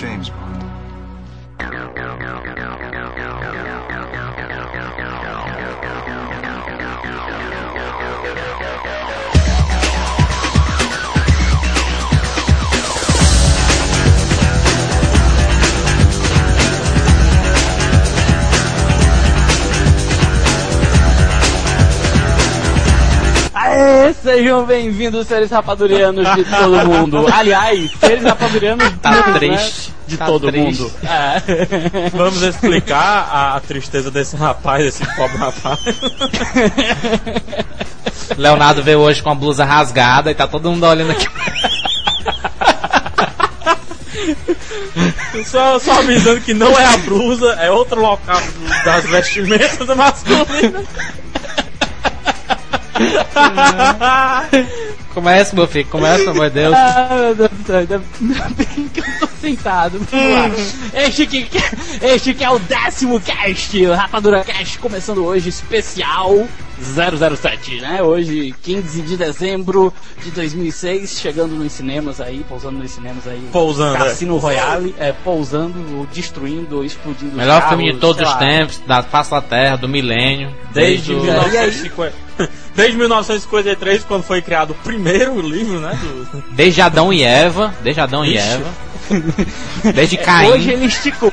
James Bond. Aê, sejam bem-vindos, seres rapadurianos de todo mundo. Aliás, seres rapadurianos Tá triste. né? De Tá todo triste. mundo. É. Vamos explicar a, a tristeza desse rapaz, desse pobre rapaz. Leonardo veio hoje com a blusa rasgada e tá todo mundo olhando aqui. Só, só avisando que não é a blusa, é outro local das vestimentas masculinas. Começa, meu filho, começa, pelo amor de Deus. Ah, meu Deus do céu, sentado. Vamos lá. Este que, este que é o décimo cast, Rapadura Cast, começando hoje, especial 007, né? Hoje, 15 de dezembro de 2006, chegando nos cinemas aí, pousando nos cinemas aí. Pousando, é. Cassino Royale, é, pousando, destruindo, explodindo. Melhor carros, filme de todos os lá. tempos, da face da terra, do milênio. Desde, o- E aí? 1950, desde 1953, quando foi criado o primeiro livro, né? Do, Desde Adão e Eva. Desde Adão e Ixi. Eva. Desde Caim. Hoje ele esticou.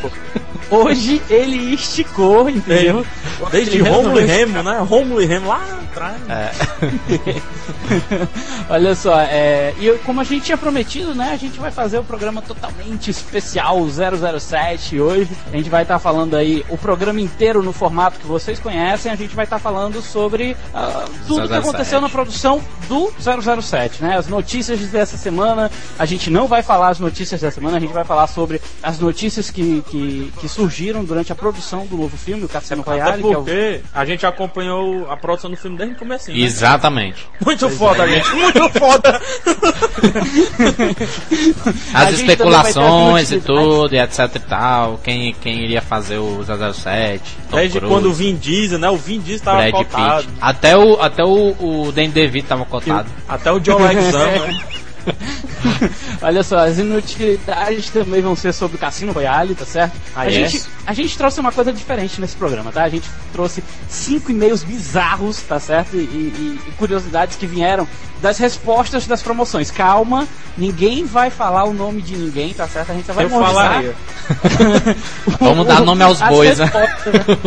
Hoje ele esticou, entendeu? desde Ele Rômulo e Remo, né? Rômulo e Remo lá atrás. É. Olha só, é, e eu- como a gente tinha prometido, né, a gente vai fazer o programa totalmente especial 007 hoje. A gente vai estar falando aí o programa inteiro no formato que vocês conhecem. A gente vai estar falando sobre ah, tudo que 007. aconteceu na produção do 007, né? As notícias dessa semana. A gente não vai falar as notícias dessa semana, a gente vai falar sobre as notícias que, que, que surgiram durante a produção do novo filme, o Cassino Até Royale, que é o porque a gente acompanhou a produção do filme desde o começo. Né? Exatamente. Muito foda, gente. Muito foda. As especulações e tudo, e etc e tal. Quem, quem iria fazer o 007. Tom Desde Cruise, quando o Vin Diesel, né? O Vin Diesel tava Brad cotado. Pitt. Até o, até o, o Dan DeVito tava cotado. Até o John Leguizamo, né? Olha só, as inutilidades também vão ser sobre o Cassino Royale, tá certo? Ah, a, yes. gente, a gente trouxe uma coisa diferente nesse programa, tá? A gente trouxe cinco e-mails bizarros, tá certo? E, e- e curiosidades que vieram das respostas das promoções. Calma, ninguém vai falar o nome de ninguém, tá certo? A gente só vai Eu mostrar falaria. Vamos dar nome aos bois, né? né?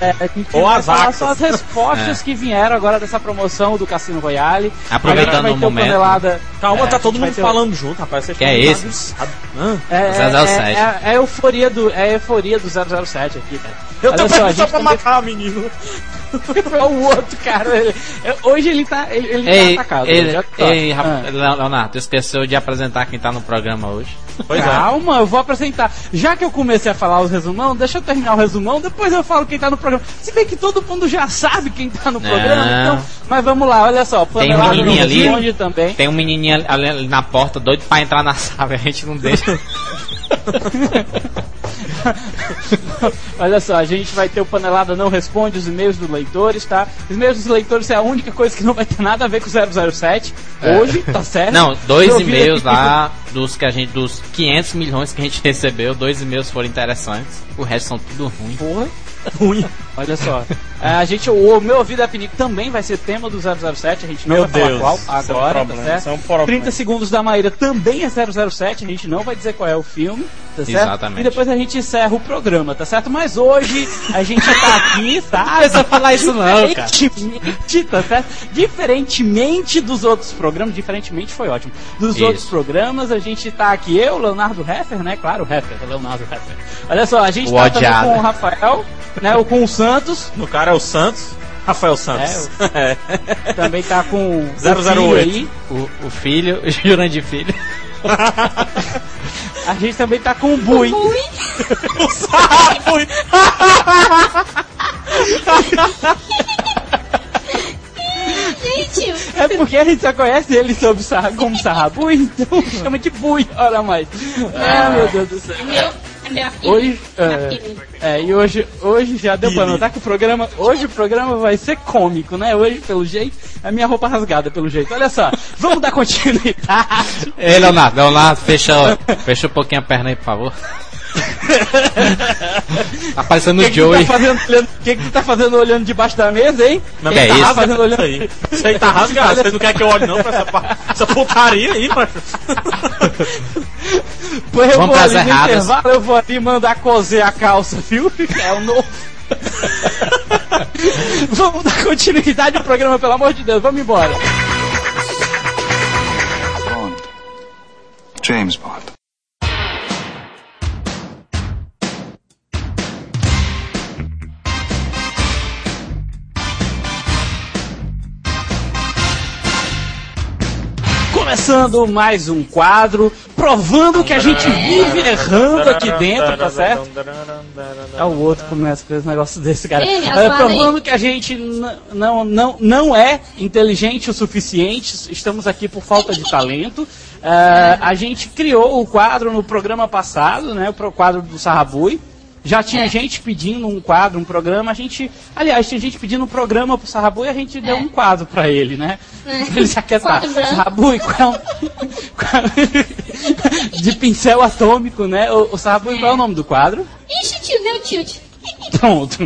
É, Ou vai as falar vacas. só as respostas que vieram agora dessa promoção do Cassino Royale. Aproveitando vai o momento. Panelada, Calma, É, tá todo vai mundo falando junto, rapaz. Vocês Que é esse? Hã? É, é, 007. É, é, é a euforia do, é a euforia do 007 aqui, cara. Eu Olha tô só, só pra também- matar, menino. Foi o outro, cara. Ele- é, hoje ele tá, ele, ele Ei, tá atacado. Ei, já tá. ei, Ah. rap- Leonardo, esqueceu de apresentar quem tá no programa hoje. Pois é. Calma, eu vou apresentar. Já que eu comecei a falar os resumão, deixa eu terminar o resumão, depois eu falo quem tá no programa. Se bem que todo mundo já sabe quem tá no Não. programa, então. Mas vamos lá, olha só. Tem um Panelada menininho não ali. responde também. Tem um menininho ali, na porta doido pra entrar na sala, a gente não deixa. Olha só, a gente vai ter o Panelada Não Responde os e-mails dos leitores, tá? Os e-mails dos leitores é a única coisa que não vai ter nada a ver com o 007 hoje, tá certo? Não, dois e-mails lá dos que a gente dos 500 milhões que a gente recebeu, dois e-mails foram interessantes. O resto são tudo ruim. Porra. Ruim. Olha só. É, a gente, o meu ouvido é pinico também vai ser tema do 007, a gente não Meu vai falar Deus, qual isso é um agora, problema, tá certo? é um problema. 30 segundos da Maíra também é 007, a gente não vai dizer qual é o filme, tá certo? Exatamente. E depois a gente encerra o programa, tá certo? Mas hoje a gente tá aqui, tá? Não precisa falar isso não, cara. Diferentemente, tá certo? Diferentemente dos outros programas, diferentemente foi ótimo. Dos Isso. outros programas, a gente tá aqui, eu, Leonardo Heffer, né? Claro, Heffer, Leonardo Heffer. Olha só, a gente O tá com o Rafael, né? Ou com o Santos, No cara é o Santos. Rafael Santos. É. também tá com o 008. filho aí. O, o filho, o Jurandir Filho. A gente também tá com o Bui. o sapo. Gente, É porque a gente só conhece ele sob sarra, como Sarrabui, então chama de Bui, ora mais. Ah, meu Deus do céu. meu, É. Hoje, é, é, e hoje, hoje já deu pra notar que o programa, hoje o programa vai ser cômico, né? Hoje, pelo jeito, a minha roupa rasgada, pelo jeito. Olha só, vamos dar continuidade. Ei, Leonardo, Leonardo, fecha, fecha um pouquinho a perna aí, por favor. tá parecendo O o Joey. tá fazendo, olhando- que, que tu tá fazendo olhando debaixo da mesa, hein? Não, Que é tá isso? Fazendo olhando- isso aí. Isso aí tá rasgado. Você não quer que eu olhe não pra essa, essa putaria aí, macho? Pois eu Vamos vou ali no erradas. intervalo, eu vou ali mandar cozer a calça, viu? É o novo. vamos dar continuidade ao programa, pelo amor de Deus, vamos embora. Bond. James Bond. Começando mais um quadro, provando que a gente vive errando aqui dentro, tá certo? É o outro começa com esse negócio desse, cara. Ei, É, rapaz, provando que a gente não, não, não é inteligente o suficiente, estamos aqui por falta de talento. É, a gente criou o quadro no programa passado, né? O quadro do Sarrabui. Já tinha É. gente pedindo um quadro, um programa. A gente, aliás, tinha gente pedindo um programa pro Sarrabui e a gente deu É. um quadro pra ele, né? É. Pra ele se aquietar. Sarrabui, qual é o- qual- de pincel atômico, né? O, o Sarrabui, qual é o nome do quadro? Ixi, tio, deu tilt. Pronto.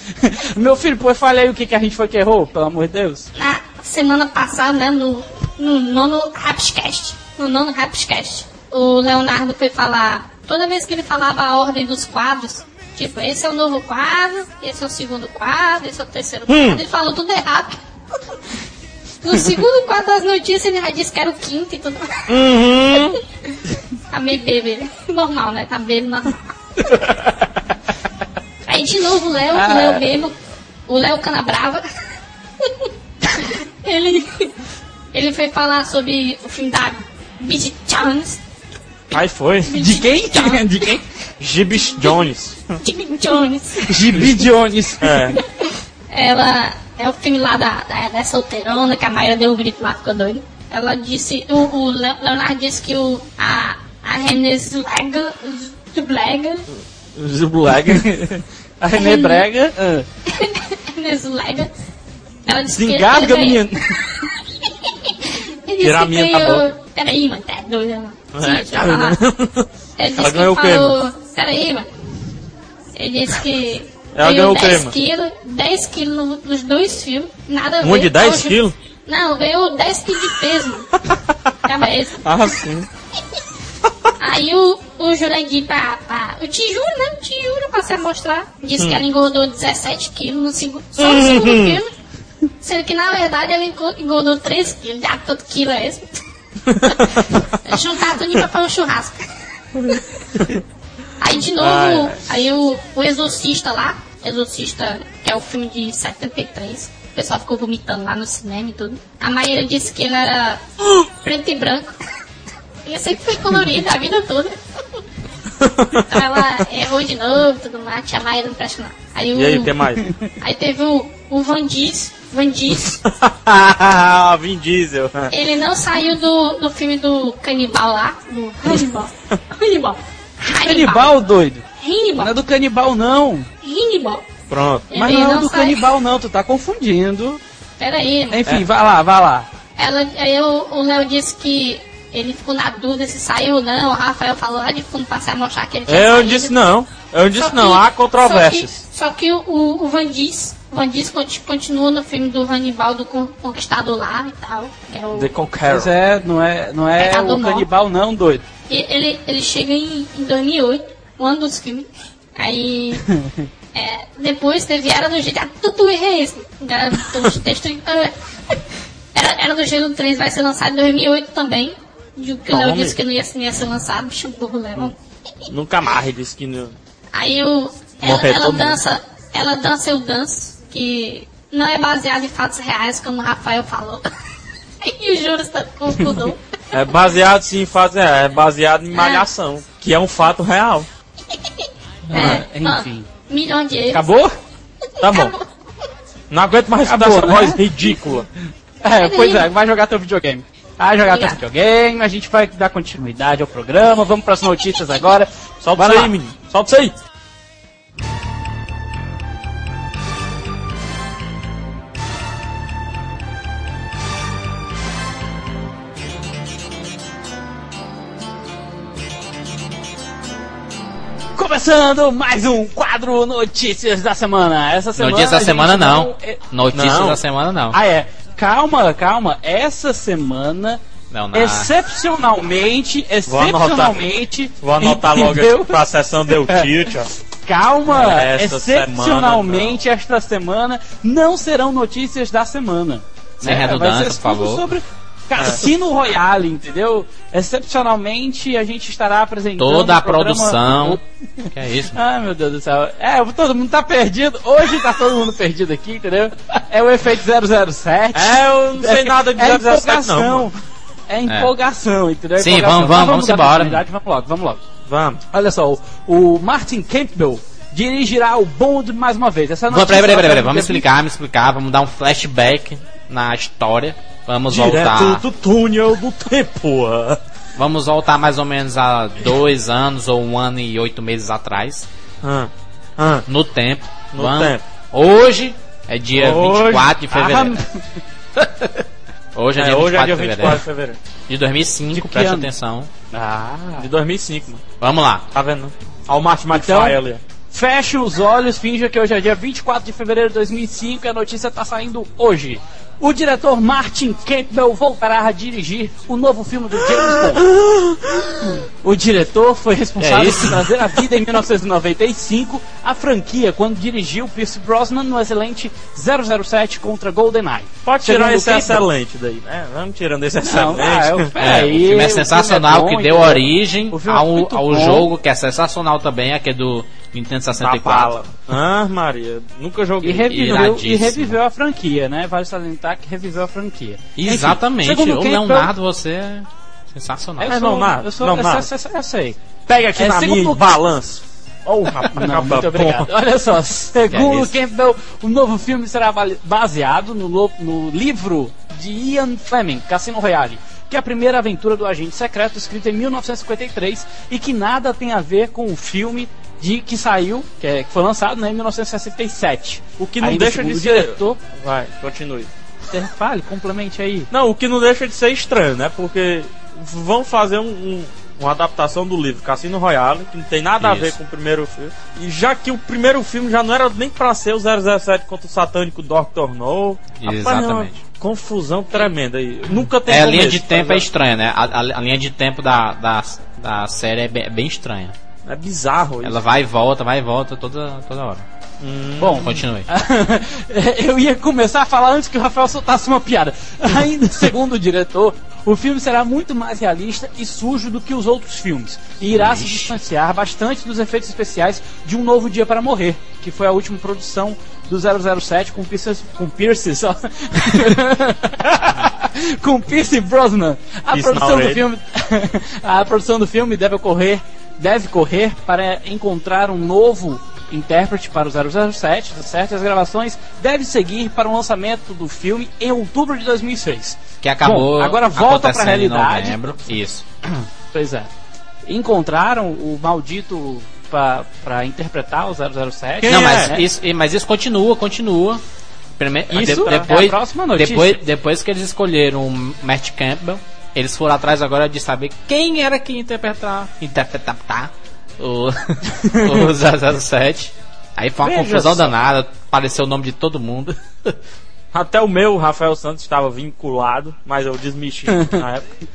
Meu filho, pô, fale aí o que, que a gente foi que errou, pelo amor de Deus. Na semana passada, né, no, no nono Rapscast, no nono Rapscast, o Leonardo foi falar, toda vez que ele falava a ordem dos quadros, tipo, esse é o novo quadro, esse é o segundo quadro, esse é o terceiro quadro, ele falou tudo errado. No segundo quadro das notícias ele já disse que era o quinto e tudo mais. Tá meio bêbado, normal, né? Tá bêbado normal. Aí de novo o Léo, o Léo bêbado, o Léo Canabrava. ele, ele foi falar sobre o filme da Bridget Jones. Aí foi. De quem? De quem? Gibis Jones. Bridget Jones. Gibi Jones. É. Ela é o filme lá da, da, da solteirona, que a Mayra deu um grito lá, ficou doido. Ela disse, o, o Le- Leonardo disse que o, a, a Renée Zellweger, Zellweger, Zublag. A René Brega. Renée Zellweger, ela disse Se que engasga, ele menino. Tirar a minha da ganhou... Peraí, mano, tá doido. mano. Sim, eu falar. Ele disse Ela que ganhou o falou... Peraí, mano. Ele disse que... Ela ganhou o quê, 10 mano? quilos, 10 quilos no- nos dois filmes, nada a ver. Um de 10 Hoje- quilos? Não, ganhou 10 quilos de peso, mano. Cabeça. Ah, sim. Aí o, o Jurandir pra, pra... O Tijuro, né? O Tijuro pra se mostrar. Disse Hum. que ela engordou 17 quilos no segundo... Só no segundo filme. Sendo que, na verdade, ela engo- engordou 3 quilos. Já todo quilo é esse? Juntar tudo pra fazer um churrasco. Aí, de novo, Ai, aí o, o Exorcista lá, Exorcista, que é o filme de 73, o pessoal ficou vomitando lá no cinema e tudo. A Maíra disse que ele era preto e branco. E eu sempre fui colorida a vida toda. Então ela errou de novo, tudo mais, tia Maíra não presta não. Aí, o, E aí, que mais? aí teve o, o Van Diz, Van Diz, Vin Diesel. ele não saiu do, do filme do canibal lá, do Hannibal. Hannibal. Canibal, doido. Não Hannibal. é do canibal, não. Hannibal. Pronto. Mas Ele não é não do sai. canibal, não. Tu tá confundindo. Pera aí. Enfim, vai lá, vai lá. Ela, aí o, Léo disse que ele ficou na dúvida se saiu ou não. O Rafael falou lá de fundo pra se mostrar que ele tinha Eu saído. disse não. Eu Só disse que- não. Há controvérsias. Só que, só que o, o, o Van Diz, Van conti- continua no filme do Hannibal do Con- Conquistador lá e tal. que É o, The Conqueror. Pois é, não é, não é o não. canibal, não, doido. E ele, ele chega em, em 2008, um ano dos filmes. Aí, é, depois teve Era do Gelo. Ah, tudo é esse. Era do texto. Era, do Gelo 3, vai ser lançado em 2008 também. E o que o Léo disse que não ia, não ia ser lançado, bicho burro, Léo. Nunca mais ele disse que não. Aí o, ela, ela dança, ela dança eu danço, que não é baseado em fatos reais, como o Rafael falou. e o Júlio concordou. É baseado sim em fatos reais, é baseado em malhação, que é um fato real. Ah, É, enfim. ó, milhão de euros. Acabou? Tá bom. Não aguento mais escutar Acabou, essa né? voz ridícula. É, pois é, vai jogar teu videogame. a jogar até Obrigada. videogame. A gente vai dar continuidade ao programa. Vamos para as notícias agora. Solta isso aí, menino. Solta isso aí. Começando mais um quadro Notícias da Semana. Essa semana. Notícias da semana não. é- Notícias Não. da semana não. Ah, é. Calma, calma. Essa semana, Não, não. excepcionalmente, excepcionalmente. Vou anotar logo entendeu? aqui pra sessão deu tilt, ó. Calma, Essa excepcionalmente esta semana não serão notícias da semana. Sem né? redundância, por favor. sobre Cassino Royale, entendeu? Excepcionalmente a gente estará apresentando Toda a programa- produção. Que é isso? Ai meu Deus do céu. É, todo mundo tá perdido. Hoje tá todo mundo perdido aqui, entendeu? É o efeito 007. É, eu não sei nada de é 007 não. mano. É empolgação, entendeu? Sim, Empolgação. vamos, vamos, vamos dar embora. Vamos logo, vamos logo. Vamos. Olha só, o, o Martin Campbell dirigirá o Bond mais uma vez. Essa Vamos, peraí, peraí, peraí, peraí. notícia Vamos vai explicar, vamos explicar. Vamos dar um flashback na história. Vamos Direto voltar. do túnel do tempo. Vamos voltar mais ou menos a dois anos ou um ano e oito meses atrás. Ah, ah. No tempo. No Vamos- tempo. Hoje é dia Hoje- 24 de fevereiro. Ah, Hoje é É, dia hoje 24 é dia de 24 fevereiro. de fevereiro. De 2005, De presta ano? atenção. ah. De 2005, mano. Vamos lá. Tá vendo? não? Olha o Martin Então- ali. Feche os olhos, finja que hoje é dia 24 de fevereiro de 2005 e a notícia está saindo hoje. O diretor Martin Campbell voltará a dirigir o novo filme do James Bond. O diretor foi É responsável isso? por trazer à vida em 1995 a franquia quando dirigiu Pierce Brosnan no excelente 007 contra GoldenEye. Pode tirar esse excelente daí, né? Vamos tirando esse Não, excelente. ah, eu- É, peraí, o filme é sensacional, bom, que deu origem filme é ao, ao bom. jogo, que é sensacional também, que é do Nintendo Da 64. bala. Ah, Maria. Nunca E joguei. reviveu, Iradíssimo. e reviveu a franquia, né? Vale salientar que reviveu a franquia. Exatamente. Enfim, segundo Campbell- Leonardo, você é sensacional. Eu É, sou, não, eu sou, não, eu, sei- eu eu sei. Pega aqui É, na minha o- balança. Oh, rapaz, Não, muito obrigado. Olha só, segundo Que é Campbell, o novo filme será baseado no, no livro de Ian Fleming, Cassino Royale, que é a primeira aventura do agente secreto escrita em 1953 e que nada tem a ver com o filme de que saiu, que, é- que foi lançado né, em 1967. O que não Ainda deixa de ser. diretor, Vai, continue. Fale, complemente aí. Não, o que não deixa de ser estranho, né? Porque vão fazer um- um- uma adaptação do livro Cassino Royale, que não tem nada a ver Isso. com o primeiro filme. E já que o primeiro filme já não era nem pra ser o 007 contra o satânico Dr. No. Rapaz, Exatamente. é uma confusão tremenda aí. Nunca tem É, a linha de tempo tá é estranha, né? A, a- a linha de tempo da, da, da série é bem, é bem estranha. É bizarro isso. Ela vai e volta, vai e volta toda, toda hora. Bom, Continue. eu ia começar a falar antes que o Rafael soltasse uma piada. Ainda segundo o diretor, o filme será muito mais realista e sujo do que os outros filmes. E irá se distanciar bastante dos efeitos especiais de Um Novo Dia para Morrer, que foi a última produção do 007 com Pierce, com Pierce só. com Pierce Brosnan. A produção do filme a produção do filme deve ocorrer deve correr para encontrar um novo intérprete para o 007, tá certo? E as gravações devem seguir para o lançamento do filme em outubro de 2006. Que acabou. Bom, agora volta pra acontecendo realidade. Em novembro. Isso. Pois é. Encontraram o maldito para interpretar o 007. Quem Não, é? mas isso, mas isso continua, continua. Prime- Isso de- é depois, a próxima notícia. Depois, depois que eles escolheram o Matt Campbell, eles foram atrás agora de saber quem era que ia interpretar, interpretar tá? o, o 007. Aí foi uma Veja confusão só. danada, apareceu o nome de todo mundo. Até o meu, Rafael Santos, estava vinculado, mas eu desmexi na época.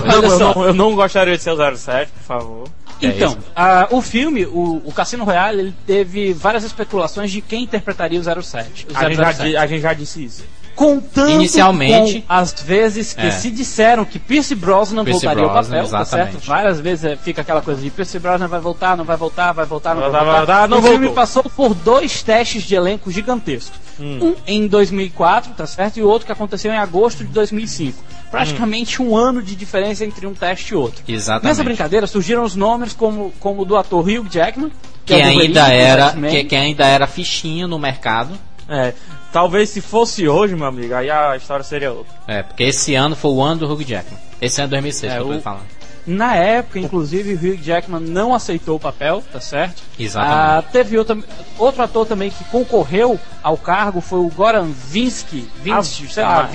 Olha Não, eu, só. não, eu não gostaria de ser o 07, por favor. Então, isso. ah, o filme, o, o Cassino Royale, ele teve várias especulações de quem interpretaria o 07. O A gente, já, 007. a gente já disse isso. Contando Inicialmente- com as vezes que É. se disseram que Pierce Brosnan Pierce voltaria ao Brosnan, papel, tá certo? Várias vezes é, fica aquela coisa de Pierce Brosnan vai voltar, não vai voltar, vai voltar, não vai Vai voltar. voltar, não o filme voltou. passou por dois testes de elenco gigantescos. Hum. Um em 2004, tá certo? E o outro que aconteceu em agosto de 2005. Praticamente um ano de diferença entre um teste e outro. Exatamente. Nessa brincadeira surgiram os nomes como, como o do ator Hugh Jackman, que é o Wolverine ainda do era que, que ainda era fichinha no mercado É, talvez se fosse hoje, meu amigo, aí a história seria outra. É, porque esse ano foi o ano do Hugh Jackman. Esse ano é 2006, É, que eu tô o- falando. Na época, inclusive, o Hugh Jackman não aceitou o papel, tá certo? Exatamente. Ah, teve outro, outro ator também que concorreu ao cargo, foi o Goran Vinsky. Vinci, Ah, sei lá, tá.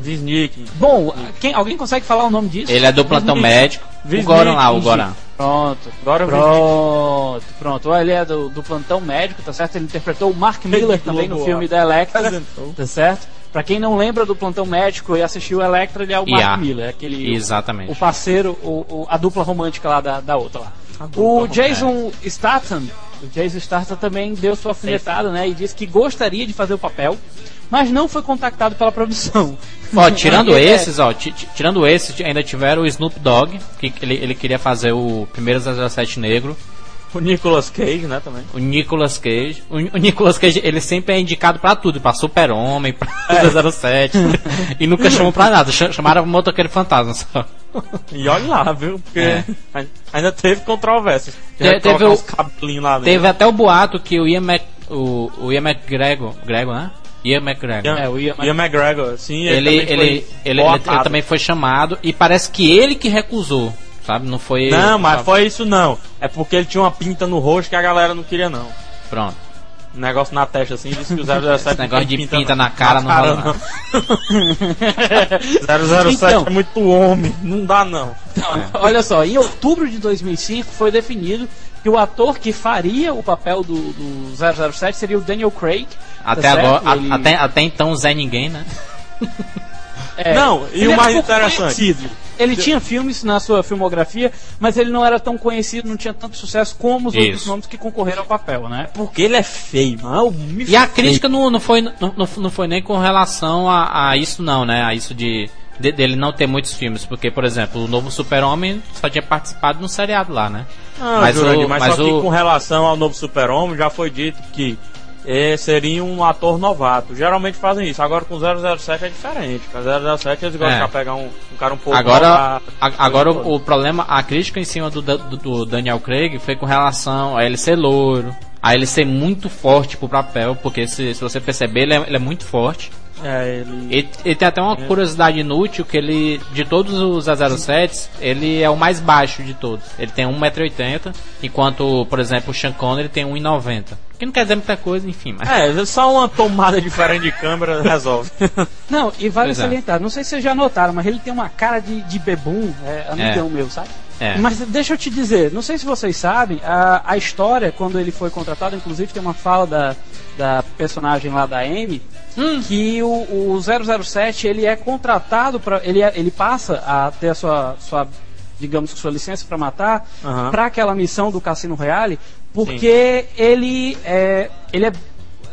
Visnick. Bom, quem, alguém consegue falar o nome disso? Ele é do plantão Visnick. médico. O Visnick, Goran lá, o. Goran. Pronto. Goran pronto, pronto. Ele é do, do plantão médico, tá certo? Ele interpretou o Mark Miller também no filme da Electra, tá certo? Pra quem não lembra do plantão médico e assistiu Electra, ele é o Mark Yeah. Miller, aquele Exatamente. o parceiro, o, o- a dupla romântica lá da, da outra lá. O. Jason Statham, o Jason Statham também deu sua alfinetada, né? E disse que gostaria de fazer o papel, mas não foi contactado pela produção. Ó, tirando É, esses, ó, ti- ti- tirando esses, ainda tiveram o Snoop Dogg, que ele, ele queria fazer o primeiro 007 negro, O Nicolas Cage, né, também. o Nicolas Cage. O, o Nicolas Cage, ele sempre é indicado pra tudo, pra Super-Homem, pra É. 007, e nunca chamam pra nada, ch- chamaram o motoqueiro fantasma só. E olha lá, viu? Porque É. ai- ainda teve controvérsias. Te- Teve, o-. Teve até o boato que o Ian, Mac, o, o Ian McGregor, Gregor, né? Ian McGregor. Ian, É, o Ian Ian McGregor, sim, ele, ele, ele, ele, ele também foi chamado e parece que ele que recusou, sabe? Não foi. Não, mas foi isso não. É porque ele tinha uma pinta no rosto que a galera não queria não. Pronto. Um negócio na testa assim, disse que o 007 Esse negócio de pinta na cara não rola, não. não. 007 Então. é muito homem, não dá não. Olha só, em outubro de 2005 foi definido que o ator que faria o papel do, do 007 seria o Daniel Craig. tá Até certo? agora, a- Ele- até, até então Zé Ninguém, né? é, Não, e ele o era mais interessante. conhecido. Ele tinha filmes na sua filmografia, mas ele não era tão conhecido, não tinha tanto sucesso como os outros Isso. nomes que concorreram ao papel, né? Porque ele é feio, mano. E a crítica não, não, foi, não, não, foi nem com relação a, a isso, não, né? A isso de, de- dele não ter muitos filmes. Porque, por exemplo, o novo Super-Homem só tinha participado no seriado lá, né? Não, Mas Jurandir, o- mas, mas só o- que com relação ao novo super-homem já foi dito que eh, seria um ator novato. Geralmente fazem isso. Agora com 007 é diferente. Com 007 eles gostam É. de pegar um, um cara um pouco Agora, novato, a- agora o, o problema, a crítica em cima do, do, do Daniel Craig foi com relação a ele ser louro, a ele ser muito forte pro papel, porque se, se você perceber, ele é, ele é muito forte. É, ele... Ele, ele tem até uma curiosidade inútil que ele, de todos os 007, ele é o mais baixo de todos. Ele tem 1,80m, enquanto, por exemplo, o Sean Connery tem 1,90m. Que não quer dizer muita coisa, enfim, mas... É, só uma tomada diferente de câmera resolve. Não, e vale Pois é. salientar, não sei se vocês já notaram, mas ele tem uma cara de, de bebum, é, amigão É. meu, sabe? É. Mas deixa eu te dizer, não sei se vocês sabem, a, a história, quando ele foi contratado, inclusive tem uma fala da, da personagem lá da Amy, Hum. que o, o 007 ele é contratado para ele, é- ele passa a ter a sua, sua digamos que sua licença para matar Aham. para aquela missão do Cassino Royale, porque ele é, ele é,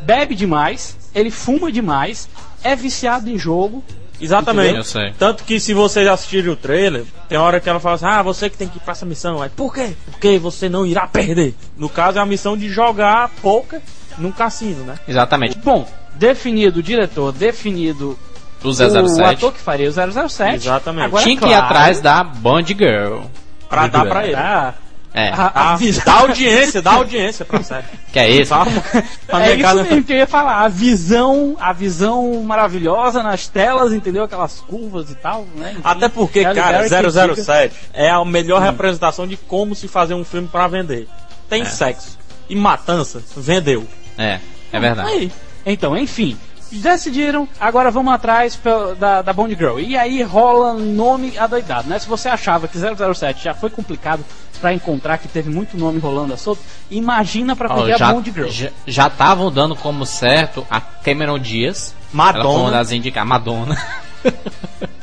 bebe demais, ele fuma demais, é viciado em jogo. Exatamente. Eu sei. Tanto que se vocês assistirem o trailer, tem hora que ela fala assim, ah, você que tem que ir pra essa missão. Aí, por quê? Porque você não irá perder. No caso, é a missão de jogar poker num cassino, né? Exatamente. Bom, definido o diretor, definido O o 007 ator que faria o 007. Exatamente. Agora, tinha que ir claro, atrás da Bond Girl. Pra dar pra ele. tá, É, a, a Ah, visão- dá audiência, dá audiência pra série. que é isso. Tá? Pra É isso mesmo que eu ia falar, a visão, a visão maravilhosa nas telas, entendeu? Aquelas curvas e tal, né? Enfim. Até porque, cara, Berry critica. 007 é a melhor Hum. representação de como se fazer um filme pra vender. Tem sexo e matança, vendeu. É, é verdade. Aí. Então, enfim, decidiram, agora vamos atrás da, da Bond Girl. E aí rola nome adoidado, né? Se você achava que 007 já foi complicado pra encontrar, que teve muito nome rolando a solto, imagina pra Ó, pegar a já Bond Girl. já- estavam dando como certo a Cameron Diaz. Ela foi uma Madonna. das indicadas. Madonna.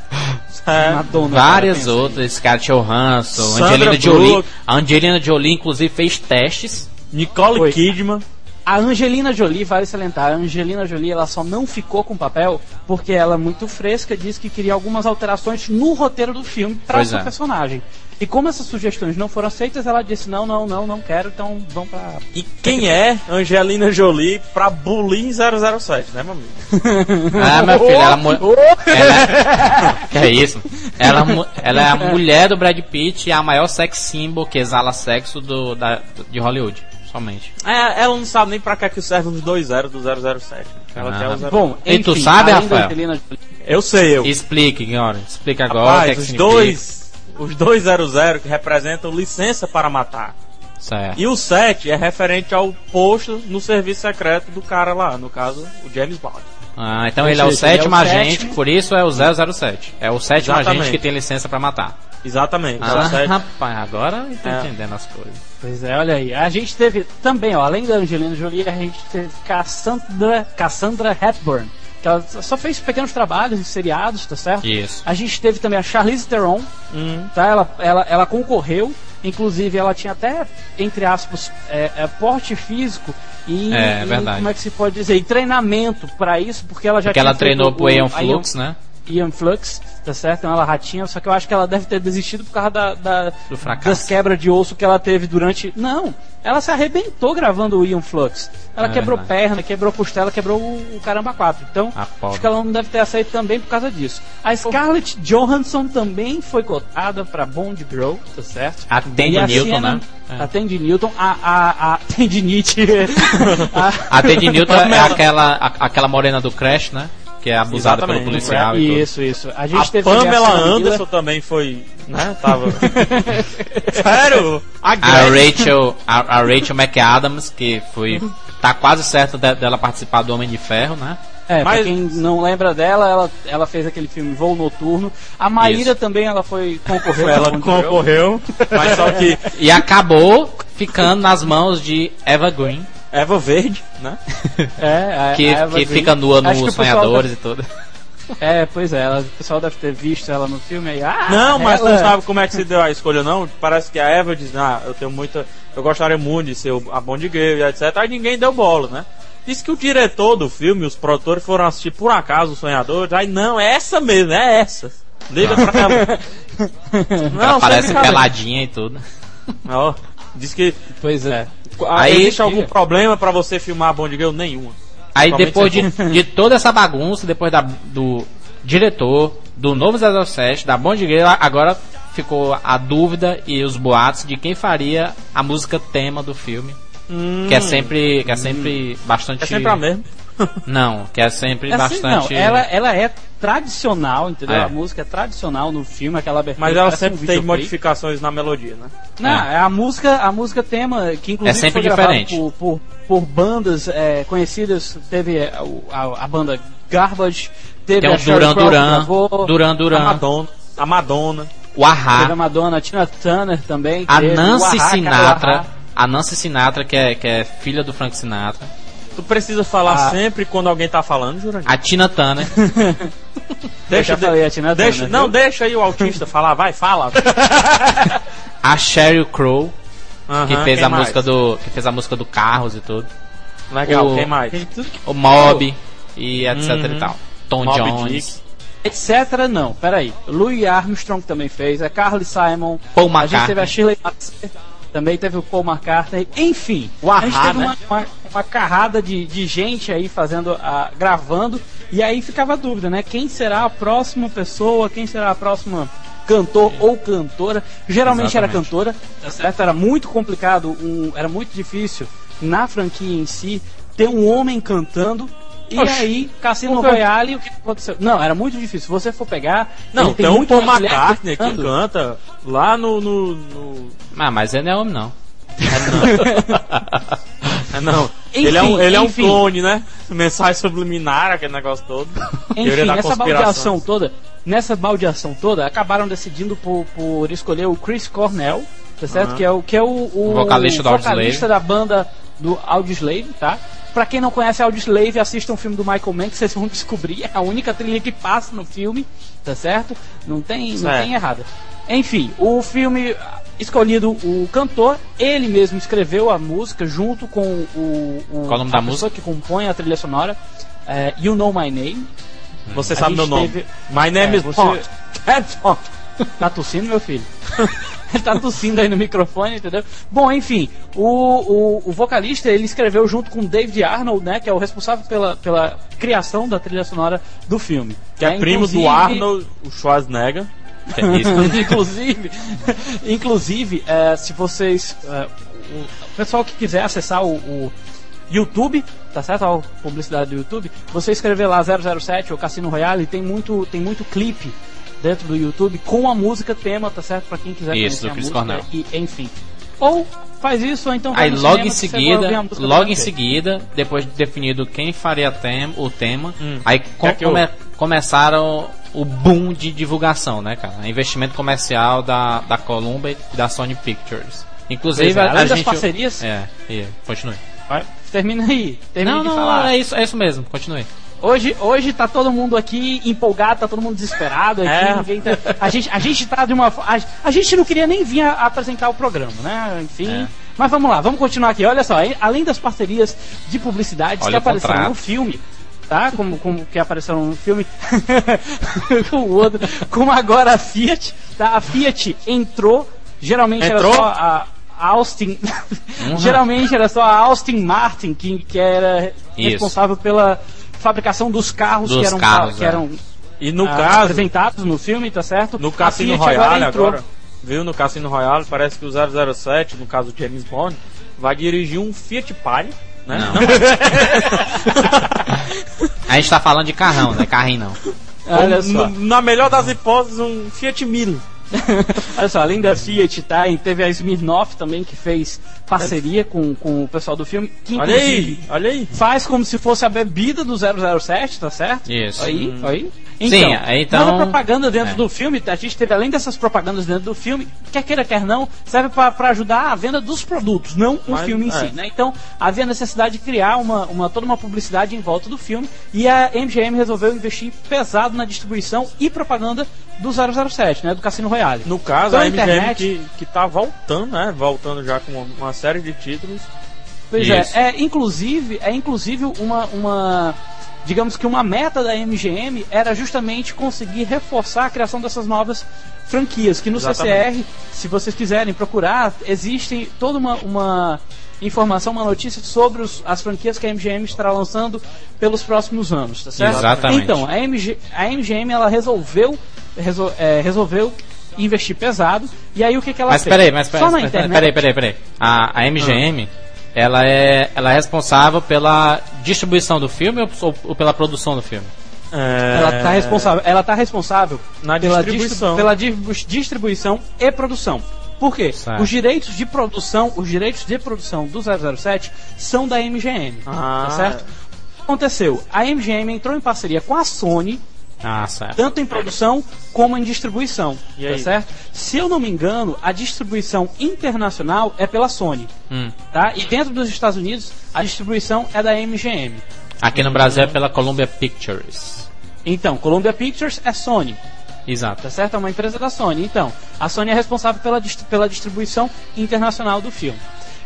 É, Madonna, Várias cara, outras. Scarlett Johansson. Sandra Angelina Jolie. A Angelina Jolie, inclusive, fez testes. Nicole Oi. Kidman. A Angelina Jolie, vale salientar, a Angelina Jolie ela só não ficou com o papel porque ela, muito fresca, disse que queria algumas alterações no roteiro do filme para sua é. personagem. E como essas sugestões não foram aceitas, ela disse: não, não, não, não quero, então vão pra. E quem é Angelina Jolie pra Bullying 007, né, meu amigo? Ah, minha filha, ela, mu- ela Que é isso? Ela, mu- ela é a mulher do Brad Pitt e a maior sex symbol que exala sexo do, da, de Hollywood. Somente. É, ela não sabe nem pra que que serve os dois zeros do 007. né? Ela Ah. quer o zero- Bom, E tu enfim, sabe, Rafael? Angelina Eu sei, eu. Explique, Igor. Explica agora o que é Rapaz, que os dois, os dois 00 que representam licença para matar. Certo. E o 7 é referente ao posto no serviço secreto do cara lá, no caso, o James Bond. Ah, então Ou ele é o ele é o sétimo agente, sétimo. por isso é o 007. É o sétimo Exatamente. agente que tem licença pra matar. Exatamente. é Ah, sete. rapaz, agora eu tô É. entendendo as coisas. Pois é, olha aí. A gente teve também, ó, além da Angelina Jolie, a gente teve Cassandra, Cassandra Hepburn, que ela só fez pequenos trabalhos em seriados, tá certo? Isso. A gente teve também a Charlize Theron, Hum. tá? Ela, ela, ela concorreu, inclusive ela tinha até, entre aspas, é, é, porte físico e, É, e verdade. como é que se pode dizer, e treinamento pra isso, porque ela já Porque ela treinou pro o- Ian a Flux, né? Ian Flux, tá certo? Então ela ratinha, só que eu acho que ela deve ter desistido por causa da, da- Do fracasso. das quebras de osso que ela teve durante. Não, ela se arrebentou gravando o Ian Flux. Ela É quebrou verdade. perna, quebrou costela, quebrou o, o caramba 4. Então, acho que ela não deve ter aceito também por causa disso. A Scarlett Johansson também foi cotada pra Bond Girl, tá certo? A Tandy E a Newton, cena- né? É. A Tandy Newton, a, a, a Tandy Nietzsche. a- A Newton é aquela, a- aquela morena do Crash, né? Que é abusada Exatamente. pelo policial e tudo. Isso, isso. A gente A Pamela. Anderson também foi, né? Tava. Sério? A A. Rachel, a, a Rachel McAdams, que foi. Tá quase certo de- dela participar do Homem de Ferro, né? É, pra Mas- quem não lembra dela, ela, ela fez aquele filme Voo Noturno. A Maíra Isso. também, ela foi concorrer. Ela pra concorreu, mas só que E acabou ficando nas mãos de Eva Green, Eva Verde, né? É, a- que, a Eva que fica nua nos sonhadores e tudo. deve- É, pois é, ela- o pessoal deve ter visto ela no filme aí. Ah, Não, mas ela... não sabe como é que se deu a escolha, não? Parece que a Eva diz, ah, eu tenho muita. Eu gostaria muito de ser a Bond Girl e etc. Aí ninguém deu bola, né? Diz que o diretor do filme, os produtores foram assistir por acaso os sonhadores. Aí não, é essa mesmo, é essa. Liga pra ela. Ela sem parece peladinha e tudo. Ó, diz que. Pois é. Aí- Aí, existe algum problema pra você filmar a Bond Girl? Nenhuma. Aí depois de, de toda essa bagunça, depois da, do diretor, do novo 007, da Bond Girl, agora ficou a dúvida e os boatos de quem faria a música tema do filme. Que é sempre, que é sempre bastante. É sempre a mesma. Não, que é sempre Assim, bastante. não, ela, ela é tradicional, entendeu? É. A música é tradicional no filme, aquela abertura. Mas ela parece um sempre tem modificações na melodia, né? Não, é. a música, a música tema que inclusive É sempre diferente. por, por, por bandas é, conhecidas, teve é, o- a, a banda Garbage, teve Tem a o Sheryl Duran Duran, gravou, Duran A Duran, Madonna. A Madonna. o teve a Ahá, Madonna, a Tina Turner também, a Nancy Ahá, Sinatra, Ahá. a Nancy Sinatra, que é, que é filha do Frank Sinatra, Tu precisa falar Ah. sempre quando alguém tá falando, Jurandir. a Tina Turner, Eu já falei, a Tina deixa, Turner, Não, viu? deixa aí o autista falar, vai, fala. a Sheryl Crow, que Aham, fez quem a mais? música do que fez a música do Carros e tudo. Legal, o- quem mais? Que- O Mob e etc Uhum. e tal. Tom Moby Jones, Etc. Não, peraí. Louis Armstrong também fez, a Carly Simon, Paul a gente teve a McCartney. Shirley Bassey, também teve o Paul McCartney, enfim. O a gente Ahá, teve né? uma, uma, uma carrada de, de gente aí fazendo, a, gravando, e aí ficava a dúvida, né? Quem será a próxima pessoa, quem será a próxima cantor ou cantora? Geralmente era Exatamente. cantora, tá certo? Era muito complicado, um, era muito difícil na franquia em si ter um homem cantando. E Oxi, aí, Cassino? Royale, o que aconteceu? Não, era muito difícil. Se você for pegar. Não, ele tem, um Paul mulher McCartney que canta lá no. no, no- Ah, mas ele não é homem não. É, não. Enfim, ele é um, ele é um enfim. clone, né? Mensagem subliminar, aquele negócio todo. Enfim, nessa baldeação toda, nessa baldeação toda, acabaram decidindo por, por escolher o Chris Cornell, tá certo? Que é o que é o, o Vocalista do Audioslave. vocalista da banda do Audioslave, tá? Pra quem não conhece Audioslave, assista um filme do Michael Mann que vocês vão descobrir, é a única trilha que passa no filme, tá certo? Não tem, não Certo. tem errada. Enfim, o filme escolhido o cantor, ele mesmo escreveu a música junto com o, o Qual o nome a da pessoa que compõe a trilha sonora, é, You Know My Name. Você A sabe meu nome. teve- My name É, is você- Pont. É, Pont. Tá tossindo, meu filho? Ele tá tossindo aí no microfone, entendeu? Bom, enfim, o, o, o vocalista ele escreveu junto com o David Arnold, né? Que é o responsável pela, pela criação da trilha sonora do filme. Que é Né, primo do Arnold, o Schwarzenegger. É isso. inclusive, inclusive é, se vocês. é, o pessoal que quiser acessar o, o YouTube, tá certo? A publicidade do YouTube, você escrever lá 007 ou Cassino Royale, tem muito, tem muito clipe dentro do YouTube com a música tema, tá certo? Pra quem quiser Isso, conhecer do Chris música Cornell. e enfim. Ou faz isso, ou então Aí logo cinema em seguida, logo em seguida, depois de definido quem faria tem- o tema, Hum. aí com- é começaram o boom de divulgação, né, cara? Investimento comercial da, da Columbia e da Sony Pictures. Inclusive, é, a, além a das gente. parcerias- É, é, continue. Vai, termina aí, termina Não, de não, falar. é isso, é isso mesmo, continue. Hoje, hoje tá todo mundo aqui empolgado, tá todo mundo desesperado aqui, É. ninguém tá- a, gente, a gente tá de uma. A, a gente não queria nem vir a, apresentar o programa, né? Enfim. É. Mas vamos lá, vamos continuar aqui. Olha só, além das parcerias de publicidade que Olha apareceram no filme, tá? Como, como que apareceram no filme com o outro, como agora a Fiat, tá? A Fiat entrou, geralmente Entrou? era só a. Austin, Uhum. geralmente era só a Austin Martin que, que era Isso. responsável pela fabricação dos carros Dos que eram, carros, que é. eram E no ah, caso, apresentados no filme, tá certo? no Cassino Royale entrou- agora, viu? No Cassino Royale, parece que o 007, no caso James Bond, vai dirigir um Fiat Palio, né? Não. A gente tá falando de carrão, né? Carrinho não. Olha só, na melhor das hipóteses, um Fiat Mille. olha só, além da Fiat, tá? E teve a Smirnoff também que fez parceria com, com o pessoal do filme, que Olha inclusive aí, olha aí. faz como se fosse a bebida do 007, tá certo? Isso. Aí, aí. Sim, aí então- Mas a propaganda dentro é. do filme, a gente teve além dessas propagandas dentro do filme, quer queira, quer não, serve para ajudar a venda dos produtos, não o Mas, filme em é. si, né? Então, havia necessidade de criar uma, uma, toda uma publicidade em volta do filme e a MGM resolveu investir pesado na distribuição e propaganda do 007, né? Do Cassino Royale. No caso, Pela a MGM internet- que, que tá voltando, né? Voltando já com uma série de títulos. Pois Isso. é, é inclusive, é inclusive uma, uma digamos que uma meta da MGM era justamente conseguir reforçar a criação dessas novas franquias, que no Exatamente. CCR, se vocês quiserem procurar, existe toda uma, uma informação, uma notícia sobre os- as franquias que a MGM estará lançando pelos próximos anos, tá certo? Exatamente. Então, a, MG, a MGM ela resolveu resol- é, resolveu investir pesado e aí o que, que ela Mas fez? peraí, mas Só peraí, na peraí, internet, peraí, peraí, peraí. A, a MGM, ela, é, ela é responsável pela distribuição do filme ou, ou pela produção do filme? Ela está responsável, ela tá responsável Na pela distribuição. distri- pela distribu- distribuição e produção. Por quê? Certo. Os direitos de produção, os direitos de produção do 007 são da MGM, Ah. tá certo? O que aconteceu? A MGM entrou em parceria com a Sony, Ah, certo. tanto em produção como em distribuição, E tá aí? certo? Se eu não me engano, a distribuição internacional é pela Sony, Hum. tá? E dentro dos Estados Unidos, a distribuição é da MGM. Aqui no Brasil é pela Columbia Pictures. Então, Columbia Pictures é Sony. Exato. tá certo? É uma empresa da Sony. Então, a Sony é responsável pela, pela distribuição internacional do filme.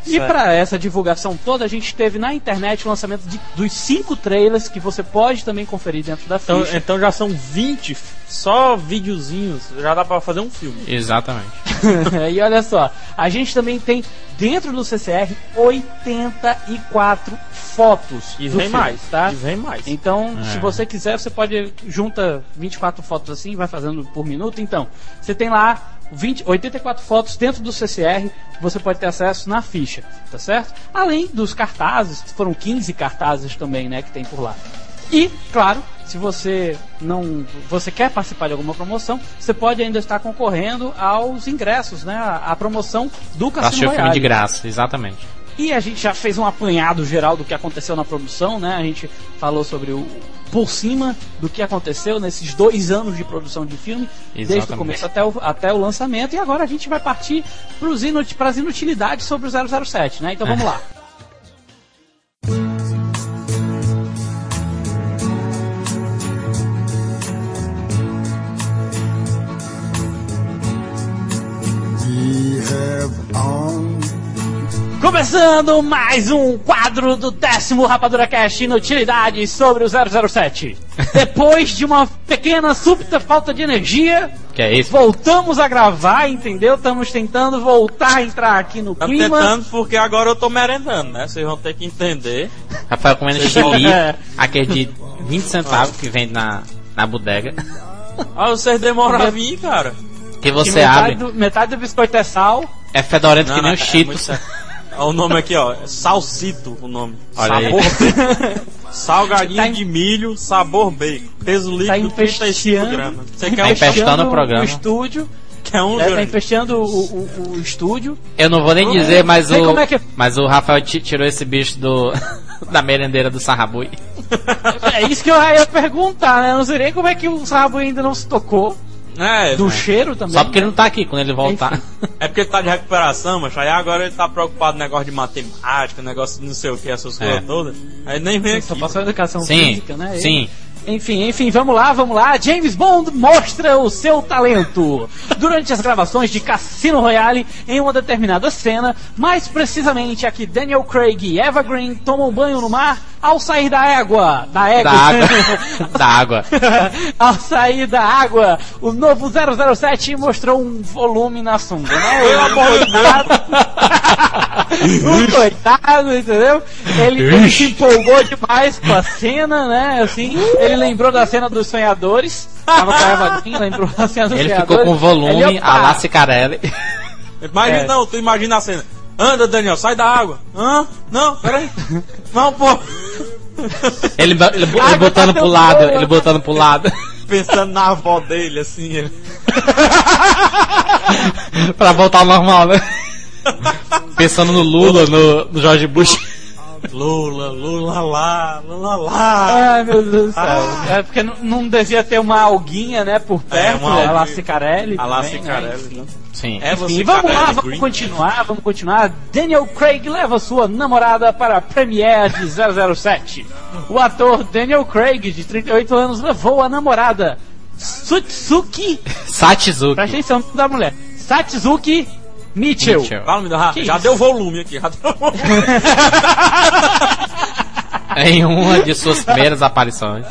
E para essa divulgação toda, a gente teve na internet o lançamento de- dos cinco trailers que você pode também conferir dentro da Então, ficha. então já são 20 só videozinhos, já dá pra fazer um filme. Exatamente. e olha só, a gente também tem dentro do CCR 84 fotos. E vem filme, mais, tá? E vem mais. Então, É. se você quiser, você pode junta 24 fotos assim, vai fazendo por minuto. Então, você tem lá 20, 84 fotos dentro do CCR, que você pode ter acesso na ficha, tá certo? Além dos cartazes, foram 15 cartazes também, né, que tem por lá. E, claro, se você não, você quer participar de alguma promoção, você pode ainda estar concorrendo aos ingressos, né, à, à promoção do Cassino filme de Royale. graça, exatamente. E a gente já fez um apanhado geral do que aconteceu na produção, né? A gente falou sobre o por cima do que aconteceu nesses dois anos de produção de filme, desde o Exatamente. começo até o, até o lançamento. E agora a gente vai partir para as inutilidades sobre o 007, né? Então vamos lá. Começando mais um quadro do décimo Rapadura Cast Inutilidades sobre o 007. Depois de uma pequena súbita falta de energia, Que é isso? voltamos a gravar, entendeu? Estamos tentando voltar a entrar aqui no Tá clima. tentando porque agora eu tô merendando, né? Vocês vão ter que entender. Rafael comendo chili, É. aquele de 20 centavos que vende na, na bodega. Ah, vocês demoram a vir, cara. Que Que você metade abre, Do, metade do biscoito é sal. é fedorento que nem o é Cheetos. muito- o nome aqui, ó. é Salsito, o nome. Olha aí. sabor bacon. Salgadinho Tá em- de milho, sabor bacon. Peso Tá líquido 35 empesteando. gramas. Você Tá quer um, o programa. o estúdio. quer um É, tá empesteando o, o, o estúdio. Eu não vou nem dizer, mas Sei o. como é que- Mas o Rafael ti- tirou esse bicho do. da merendeira do Sarrabui. É isso que eu ia perguntar, né? Eu não sei nem como é que o Sabo ainda não se tocou. É, Do né? cheiro também. Só porque ele não tá aqui quando ele voltar. é porque ele tá de recuperação, mas aí agora ele tá preocupado com negócio de matemática, negócio de não sei o que, essas É. coisas todas. Aí nem vem Só aqui. passou educação Sim, física, né? sim. Enfim, enfim, vamos lá, vamos lá. James Bond mostra o seu talento. Durante as gravações de Cassino Royale, em uma determinada cena, mais precisamente a que Daniel Craig e Eva Green tomam banho no mar ao sair da água. Da égua. Da água. da água. ao sair da água, o novo 007 mostrou um volume na sunga, né? Amor de um coitado, entendeu? Ele, ele se empolgou demais com a cena, né? Assim, ele lembrou da cena dos sonhadores. Tava lembrou da cena dos Ele sonhadores. ficou com volume Ele, a lá Cicarelli. Imagina, É. não, tu imagina a cena. Anda, Daniel, sai da água. Hã? Não, peraí. Não, pô. Ele, ele, ele Água botando tá pro lado, boa. ele botando pro lado. Pensando na avó dele, assim. Ele... pra voltar ao normal, né? Pensando no Lula, no, no George Bush. Lula, Lula lá, Lula lá. Ai, meu Deus do céu. É porque não, não devia ter uma alguinha, né, por perto, uma a La. Cicarelli. A também, né? Cicarelli. né? Sim. É você, Enfim, vamos lá, vamos Green. continuar, vamos continuar. Daniel Craig leva sua namorada para a premiere de 007. O ator Daniel Craig, de 38 anos, levou a namorada Sutsuki, Satizuki. presta atenção da mulher, Satsuki Mitchell. Mitchell. Fala, me dá, Que já isso? deu volume aqui. Já deu volume. Em uma de suas primeiras aparições.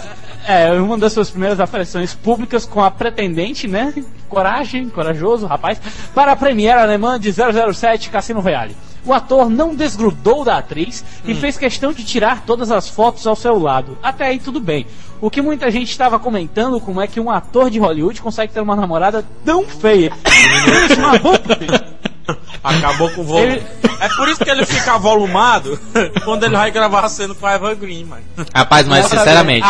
É, uma das suas primeiras aparições públicas com a pretendente, né? Coragem, corajoso, rapaz, para a premiere alemã de 007 Cassino Royale. O ator não desgrudou da atriz e fez questão de tirar todas as fotos ao seu lado. Até aí tudo bem. O que muita gente estava comentando como é que um ator de Hollywood consegue ter uma namorada tão feia. Uma roupa. Acabou com o volume. Ele- É por isso que ele fica volumado quando ele vai gravar a cena com a Eva Green, mano. Rapaz, mas sinceramente,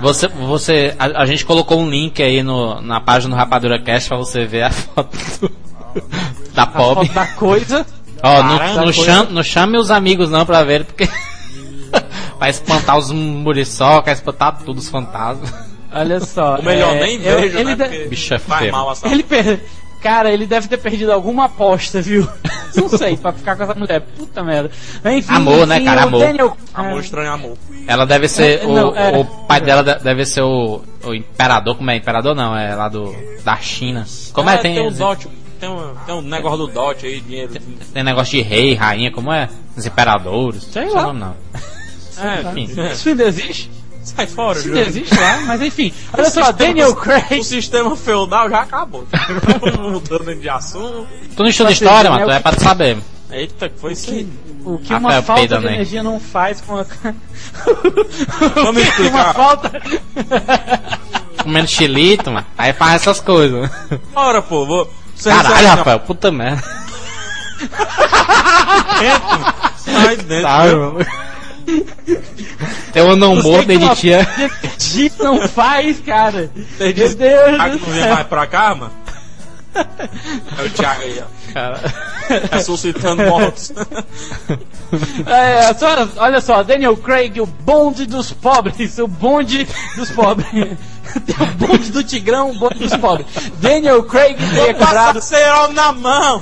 você, você, a, a gente colocou um link aí no, na página do Rapadura Cast pra você ver a foto do- da a Pop. foto da coisa. Ó, não, Caramba, não, não chame os amigos não pra ver, porque vai espantar os muriçoca, vai espantar tudo os fantasmas. Olha só. O melhor é, nem eu- vejo, ele né? de- Porque Bicho é faz mal essa Ele per... Cara, ele deve ter perdido alguma aposta, viu? Não sei, pra ficar com essa mulher. Puta merda. Enfim, Amor, né, enfim, cara? o Amor. Daniel... Amor É, estranho amor. Ela deve ser. É, o, não, é. o pai dela de- deve ser o, o imperador. Como é? Imperador não, é lá do. da China. Como é? É, Tem, tem um dot, tem um, tem um negócio do dot aí, dinheiro. tem negócio de rei, rainha, como é? Os imperadores. Sei Não lá. não. É, Enfim. Isso ainda existe? Sai fora, Isso existe lá, mas enfim. Olha só, Daniel Craig... O sistema feudal já acabou. Mudando de assunto. Tu não estuda história, mano, é pra saber. Eita, que foi isso? O que Rafael uma falta de né? energia não faz com a... Vamos que uma explicar. falta... Comendo chilito, mano. Aí faz essas coisas. Ora, pô, vou. Você Caralho, Rafael, puta merda. Sai dentro. Sabe, viu? Tem um não morto tia. energia não faz, cara. Você Meu diz Deus ah, não vem mais pra cá, mano? É o Thiago aí, ó. Cara. Ressuscitando mortos. É, só- olha só, Daniel Craig, o bonde dos pobres, o bonde dos pobres. Tem o bonde do Tigrão, o bonde dos pobres. Daniel Craig teria Passa cobrado. cerol na mão.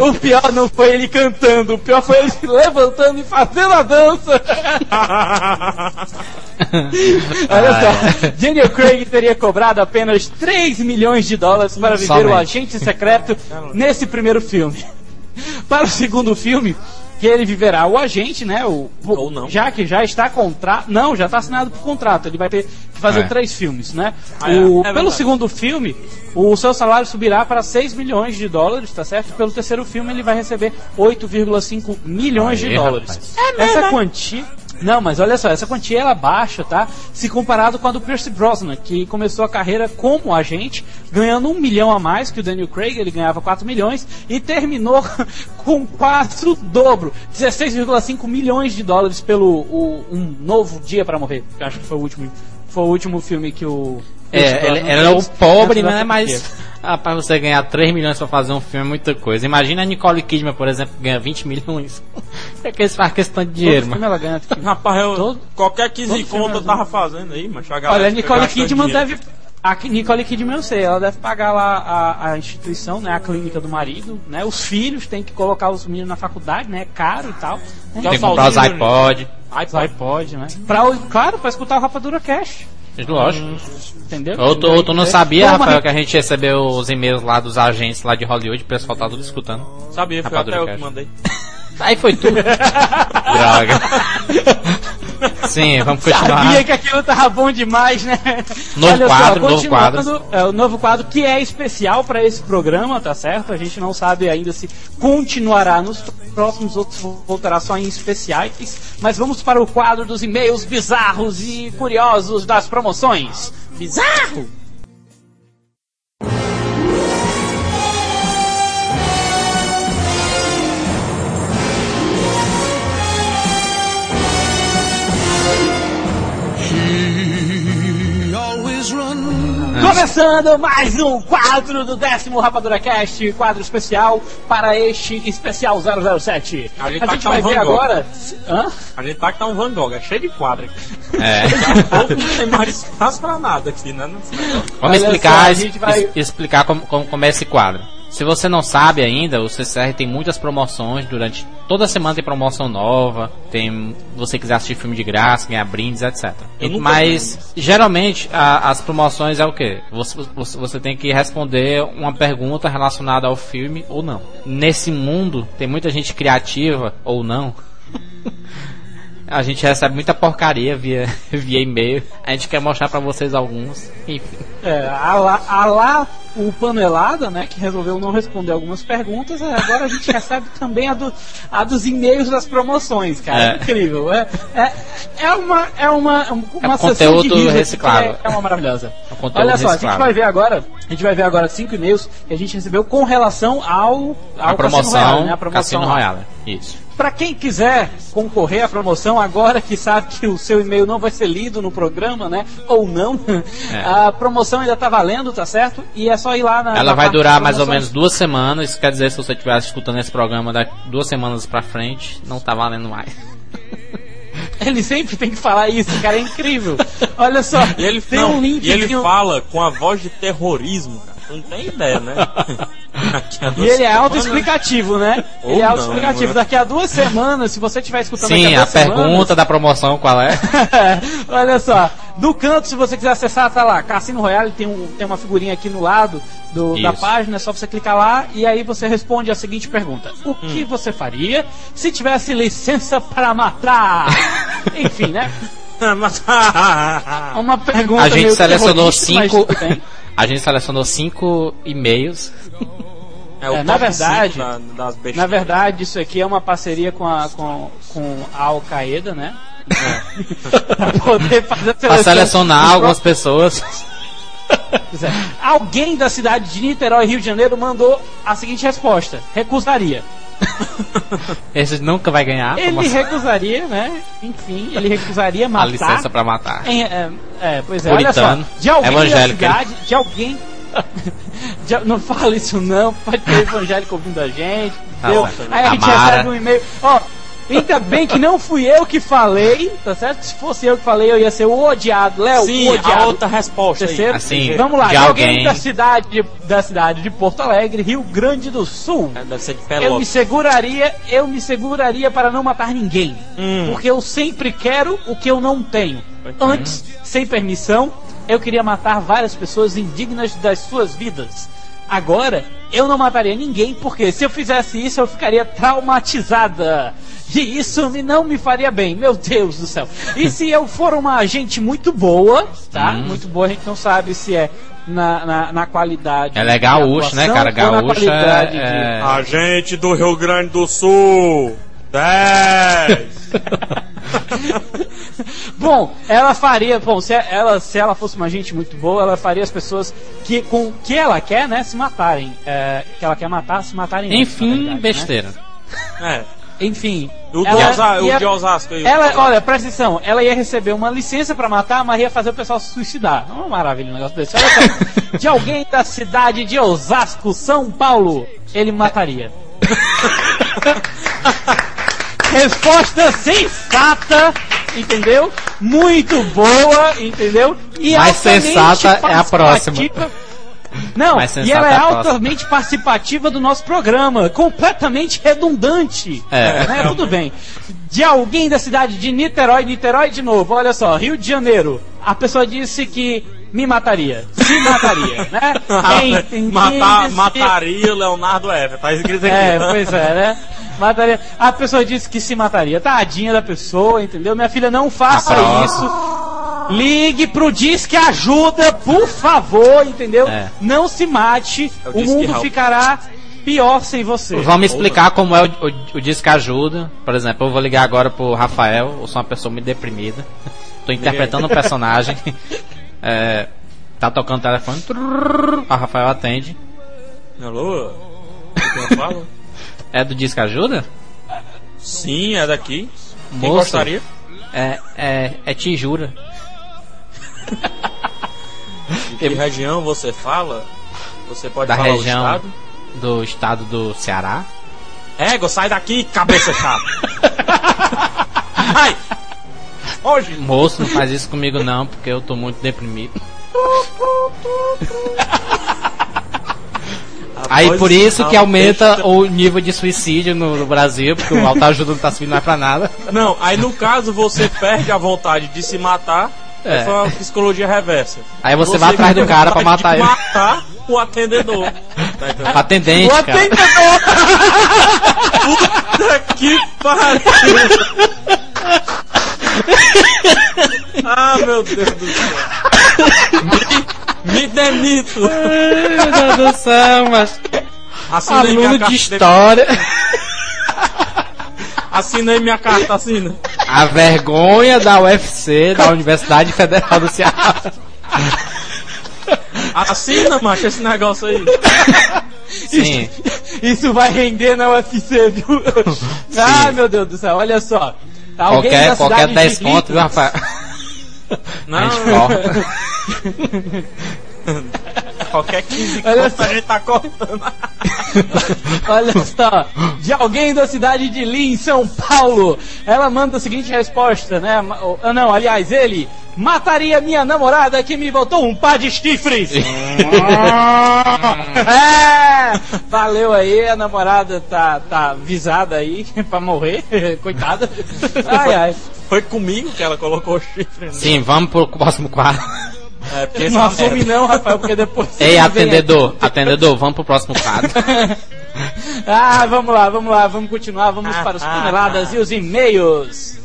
O pior não foi ele cantando, o pior foi ele se levantando e fazendo a dança. Olha só, Daniel Craig teria cobrado apenas 3 milhões de dólares para viver Somente. o agente secreto nesse primeiro filme. Para o segundo filme, que ele viverá o agente, né? O, Ou não. Já que já está contrato. Não, já está assinado por contrato. Ele vai ter que fazer É. três filmes, né? Ah, é. O- É pelo verdade. segundo filme, o seu salário subirá para 6 milhões de dólares, tá certo? Pelo terceiro filme, ele vai receber 8,5 milhões Aí, de dólares. rapaz. Essa quantia. Não, mas olha só, essa quantia ela baixa, tá? Se comparado com a do Pierce Brosnan, que começou a carreira como agente, ganhando um milhão a mais que o Daniel Craig, ele ganhava 4 milhões, e terminou com quase o dobro, 16,5 milhões de dólares pelo o- Um Novo Dia para Morrer. que acho que foi o último, foi o último filme que o. É, ele é o pobre, né? Mas ah, pra você ganhar 3 milhões pra fazer um filme é muita coisa. Imagina a Nicole Kidman, por exemplo, que ganha 20 milhões. É que eles fazem questão de dinheiro, mano. ela ganha. Rapaz, eu, Todo- qualquer 15 todo filme conto eu tava fazendo aí, mas a galera Olha, a Nicole Kidman dinheiro. deve. A Nicole Kidman eu sei, ela deve pagar lá a, a instituição, né? A clínica do marido, né? Os filhos têm que colocar os meninos na faculdade, né? É caro e tal. Né? Tem que comprar os iPod. Os iPod, né? Pra, o- claro, pra escutar o Rapadura Cash. Lógico. Entendeu? Ou tu, ou tu não sabia, Toma, Rafael, que a gente recebeu os e-mails lá dos agentes lá de Hollywood, o pessoal tá tudo escutando. Sabia, foi Rapadura até eu que mandei. Aí foi tudo. Droga. Sim, vamos continuar. Sabia que aquilo tava bom demais, né? Novo quadro, novo continuando, É, o novo quadro que é especial para esse programa, tá certo? A gente não sabe ainda se continuará nos próximos, outros voltará só em especiais. Mas vamos para o quadro dos e-mails bizarros e curiosos das promoções. Bizarro! Começando mais um quadro do décimo Rapadura Cast, quadro especial para este especial 007. A gente A tá gente com vai um ver agora. Hã? A gente tá que tá um Van Gogh, é cheio de quadro aqui. É. não tem mais espaço pra nada aqui, né? Vamos Olha explicar, só, a gente vai- explicar como, como, como é esse quadro. Se você não sabe ainda, o CCR tem muitas promoções durante toda semana tem promoção nova, tem você quiser assistir filme de graça, ganhar brindes, etc. Mas geralmente a- as promoções é o que? Você, você, você tem que responder uma pergunta relacionada ao filme ou não. Nesse mundo tem muita gente criativa ou não. A gente recebe muita porcaria via, via e-mail. A gente quer mostrar pra vocês alguns. Enfim. É, a lá, a lá o Panelada, né, que resolveu não responder algumas perguntas, é, agora a gente recebe também a, do, a dos e-mails das promoções, cara. É. Incrível. É, é, é uma, é uma, uma É sessão conteúdo de reciclável. É, é uma maravilhosa. É Olha só, a gente vai ver agora, a gente vai ver agora cinco e-mails que a gente recebeu com relação ao, ao A promoção Cassino Royale, né, a promoção Cassino. Royale. Isso. Para quem quiser concorrer à promoção, agora que sabe que o seu e-mail não vai ser lido no programa, né? Ou não, É. a promoção ainda tá valendo, tá certo? E é só ir lá na. Ela na vai durar mais ou menos duas semanas. Isso quer dizer, se você estiver escutando esse programa daqui duas semanas pra frente, não tá valendo mais. Ele sempre tem que falar isso, cara, é incrível. Olha só, E ele, tem não, um link e ele um- fala com a voz de terrorismo, cara. Tu não tem ideia, né? E ele é autoexplicativo, né? Ou ele é autoexplicativo. né? Daqui a duas semanas, se você estiver escutando Sim, a a duas semanas, pergunta da promoção qual é? Olha só, no canto, se você quiser acessar, tá lá. Cassino Royale tem, um, tem uma figurinha aqui no lado do- da página, é só você clicar lá e aí você responde a seguinte pergunta: O Hum. que você faria se tivesse licença para matar? Enfim, né? Uma pergunta. A gente meio selecionou cinco. A gente selecionou cinco e-mails. É, o É, na verdade- da-. Na verdade, isso aqui é uma parceria com a, com, com a Al-Qaeda, né? pra poder fazer a Pra selecionar algumas pessoas. É. Alguém da cidade de Niterói, Rio de Janeiro, mandou a seguinte resposta: recusaria. Esse nunca vai ganhar. Ele recusaria, né? Enfim, ele recusaria a matar. licença pra matar. em- é, é, pois é, olha Puritano, só. De alguém evangélico, da cidade, de alguém. de- não fala isso não, pode ter evangélico ouvindo a gente. Tá. Aí a gente Amara. recebe um e-mail. Ó, ainda bem que não fui eu que falei, tá certo? Se fosse eu que falei, eu ia ser o odiado. Léo, Sim, o odiado. a outra resposta aí. Terceiro, Assim, vamos lá, de alguém alguém. da cidade, de, da cidade de Porto Alegre, Rio Grande do Sul. É, Deve ser de Eu me seguraria, eu me seguraria para não matar ninguém. Hum. Porque eu sempre quero o que eu não tenho. Antes, sem permissão, eu queria matar várias pessoas indignas das suas vidas. Agora, eu não mataria ninguém, porque se eu fizesse isso, eu ficaria traumatizada. E isso me- não me faria bem, meu Deus do céu. E se eu for uma agente muito boa, tá? Hum. Muito boa, a gente não sabe se é na, na, na qualidade. É legal de gaúcho, né, cara? de- é, é... A gente do Rio Grande do Sul. 10! Bom, ela faria, bom, se ela, se ela fosse uma gente muito boa, ela faria as pessoas que com que ela quer, né, se matarem. É, que ela quer matar, se matarem. antes, Enfim, verdade, né? besteira. É. Enfim. O, de ela Osa- o ia- de Osasco aí. Ela, olha, presta atenção, ela ia receber uma licença pra matar, mas ia fazer o pessoal se suicidar. É uma maravilha um negócio desse. Olha só, de alguém da cidade de Osasco, São Paulo, ele mataria. Resposta sensata, entendeu? Muito boa, entendeu? E Mais altamente sensata é a próxima. participativa. Não, e ela é é altamente participativa do nosso programa, completamente redundante. É. Né? Tudo bem. De alguém da cidade de Niterói, Niterói de novo, olha só, Rio de Janeiro. A pessoa disse que me mataria. Se mataria, né? Quem- quem Matar, disse- mataria o Leonardo Ever, tá escrito aqui. É, pois é, né? Mataria. A pessoa disse que se mataria. Tadinha da pessoa, entendeu? Minha filha, não faça Ah, isso. Ligue pro Disque Ajuda, por favor, entendeu? É. Não se mate. É o o Disque mundo Help. ficará pior sem você. Vamos explicar como é o, o, o disco ajuda. Por exemplo, eu vou ligar agora pro Rafael, eu sou uma pessoa muito deprimida. Tô interpretando um personagem. É, tá tocando o telefone. A Rafael atende. Alô? O que eu falo? É do disco ajuda? Sim, é daqui. Quem Moço. gostaria? É, é, é Tijura. De que região você fala? Você pode Da falar região o estado? do estado do Ceará. Ego, sai daqui, cabeça chata. Ai! Hoje! Moço, não faz isso comigo não, porque eu tô muito deprimido. Aí por isso que aumenta texto- o nível de suicídio no, no Brasil, porque o autoajuda não tá servindo mais pra nada. Não, aí no caso você perde a vontade de se matar. É. É. Uma psicologia reversa. Aí você vai atrás do cara pra matar ele. matar o atendedor. Tá? Atendente, O cara. atendedor! Puta que pariu! ah, meu Deus do céu! Me, demito! Meu Deus do céu, mas. Minha Aluno carta. de história. Assina aí minha carta, assina. A vergonha da UFC, da Universidade Federal do Ceará. Assina, macho, esse negócio aí. Sim. Isso vai render na UFC, viu? Ai, meu Deus do céu, olha só. Alguém Qualquer, qualquer cidade 10 de pontos, Rafael? Não. qualquer 15 Olha conto só. a gente tá cortando. Olha só, de alguém da cidade de Lins, São Paulo. Ela manda a seguinte resposta, né? Ah, Não, aliás, ele mataria minha namorada que me botou um par de chifres. é, valeu aí, a namorada tá, tá visada aí pra morrer, coitada. Ai, ai. Foi comigo que ela colocou o chifre. né? Sim, vamos pro próximo quadro. É, porque Não assume não, Rafael, porque depois... Ei, atendedor, atendedor, vamos pro próximo quadro. Ah, vamos lá, vamos lá, vamos continuar, vamos para os Ah, paneladas ah. e os e-mails.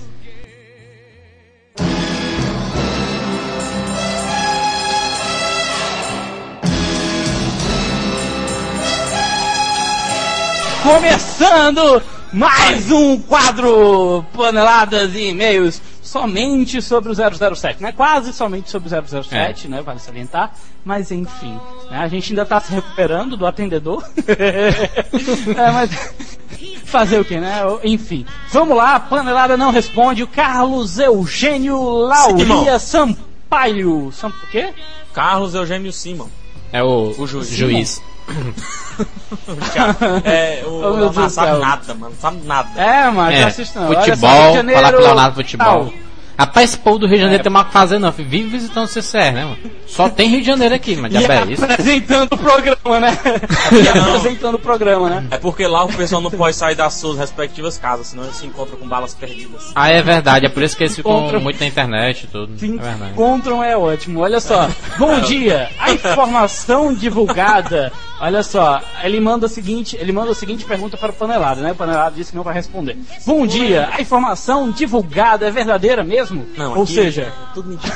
Começando mais um quadro paneladas e e-mails somente sobre o 007, né? Quase somente sobre o 007, né? Vale salientar, mas enfim, né? a gente ainda tá se recuperando do atendedor. é, mas fazer o que, né? Enfim, vamos lá, panelada não responde. O Carlos Eugênio Lauria Sampaio, Sam... o quê? Carlos Eugênio Simon. É o, O juiz. Juiz. É, o Oh, do sabe céu. nada, mano. Sabe nada. É, mano, É, não. Olha de futebol, Janeiro, falar pro Leonardo futebol. tal. Rapaz, esse povo do Rio de Janeiro tem que fazer não, filho. vive visitando o CCR, né, mano? Só tem Rio de Janeiro aqui, mas já é isso. apresentando o programa, né? e apresentando o programa, né? É porque lá o pessoal não pode sair das suas respectivas casas, senão eles se encontram com balas perdidas. Ah, é verdade, é por isso que eles ficam Contra- muito na internet e tudo. Se É verdade. encontram é ótimo. Olha só. Bom dia. A informação divulgada Olha só, ele manda o seguinte, ele manda a seguinte pergunta para o Panelado, né? O Panelado disse que não vai responder. Bom dia, a informação divulgada é verdadeira mesmo? Não, Ou seja, é tudo mentira.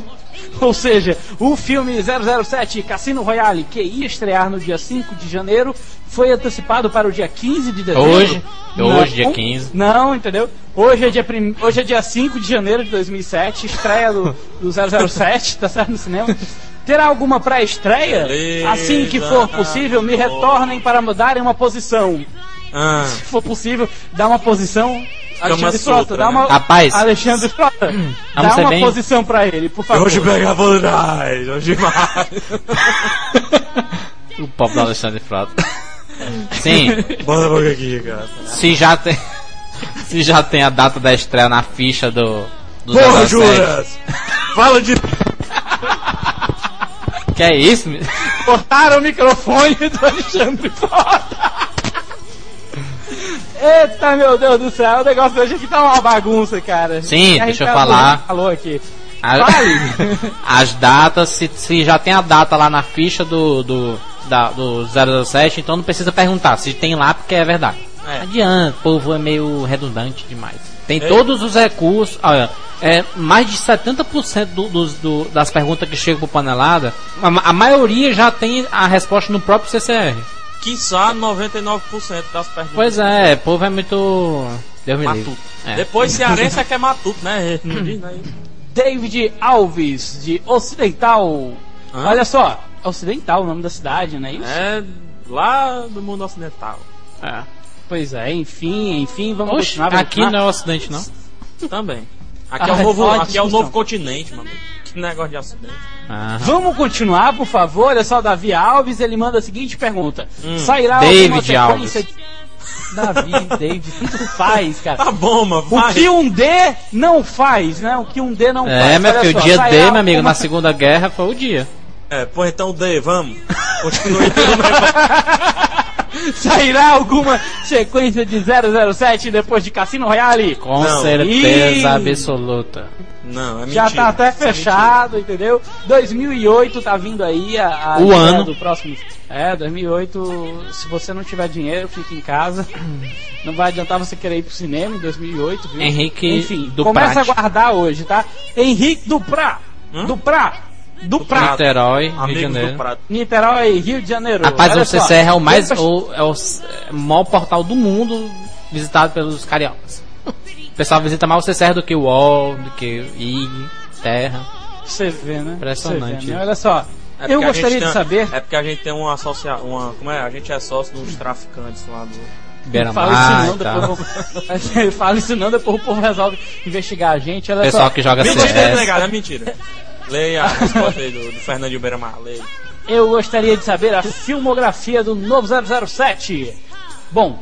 ou seja, o filme 007 Cassino Royale, que ia estrear no dia 5 de janeiro, foi antecipado para o dia 15 de dezembro. Hoje. Hoje, dia Não, 15. Não, entendeu? Hoje é dia, prim... Hoje é dia 5 de janeiro de 2007, estreia do, do 007, tá certo no cinema. Terá alguma pré-estreia? Assim que for possível, me retornem para mudarem uma posição. Ah, Se for possível, dá uma posição. Alexandre Sutra, Frota, dá né? uma. Rapaz. Alexandre Frota, dá Vamos ser uma bem- posição pra ele, por favor. hoje pega trás, hoje mais. O pop do Alexandre Frota. Sim, Bota a boca aqui, cara. se já tem. Se já tem a data da estreia na ficha do. do Porra, 07. Juras! Fala de. Que é isso? Cortaram o microfone do Alexandre Frota. Eita, meu Deus do céu, o negócio hoje aqui tá uma bagunça, cara. Sim, deixa eu falar. Falou aqui. A-! As datas, se, se já tem a data lá na ficha do, do, da, do 007, então não precisa perguntar. Se tem lá, porque é verdade. É. Não adianta, o povo é meio redundante demais. Tem É. todos os recursos. Olha, é, mais de 70% do, dos, do, das perguntas que chegam pro panelada, a, a maioria já tem a resposta no próprio CCR. Quiçá 99% das perguntas. Pois é, o povo é muito. Deus me. Matuto. É. Depois cearense é que é matuto, né? Não diz, né? David Alves, de Ocidental. Hã? Olha só, Ocidental, o nome da cidade, não é isso? É lá do mundo ocidental. É. Pois é, enfim, enfim, vamos Oxe, continuar. vamos aqui continuar. não é o ocidente, não. Também. Aqui, é, Ah, o novo, de aqui é o novo continente, mano. Que negócio de acidente. Ah. Vamos continuar, por favor. Olha só, Davi Alves, ele manda a seguinte pergunta: Hum. Sairá David alguma sequência Alves. de... Davi, David, tanto faz, cara. Tá bom, mano. O que um D não faz, né? O que um D não faz. É, meu filho, o dia D, meu amigo, alguma- na Segunda Guerra foi o dia. É, pô, então D, vamos. Continue. Sairá alguma sequência de 007 depois de Cassino Royale? Com Não. certeza Ih. absoluta. Não, é mentira. Já tá até é fechado, entendeu? 2008 tá vindo aí a, a O ano. do próximo. É, 2008, se você não tiver dinheiro, fica em casa. Não vai adiantar você querer ir pro cinema em 2008, viu? Henrique Enfim, Duprat. começa a guardar hoje, tá? Henrique Duprá. Hum? Duprá. Duprá. Prato. Niterói, Rio de Janeiro. do Prato. Niterói, Rio de Janeiro. Rapaz, Olha o só. CCR é o mais. O, é o é o maior portal do mundo visitado pelos cariocas. O pessoal visita mais o CCR do que o UOL, do que o IG, Terra. Você vê, né? Impressionante. Vê, né? Olha só. É eu gostaria de tem- saber. É porque a gente tem uma associa... uma Como é? A gente é sócio dos traficantes lá do. Fala isso não, tal. depois. Fala isso não, depois o povo resolve investigar a gente. Olha Pessoal só. que joga Mentira, CS. negado, é mentira. Leia a resposta aí do, do Fernandinho Beiramar. Leia. Eu gostaria de saber a filmografia do novo 007. Bom,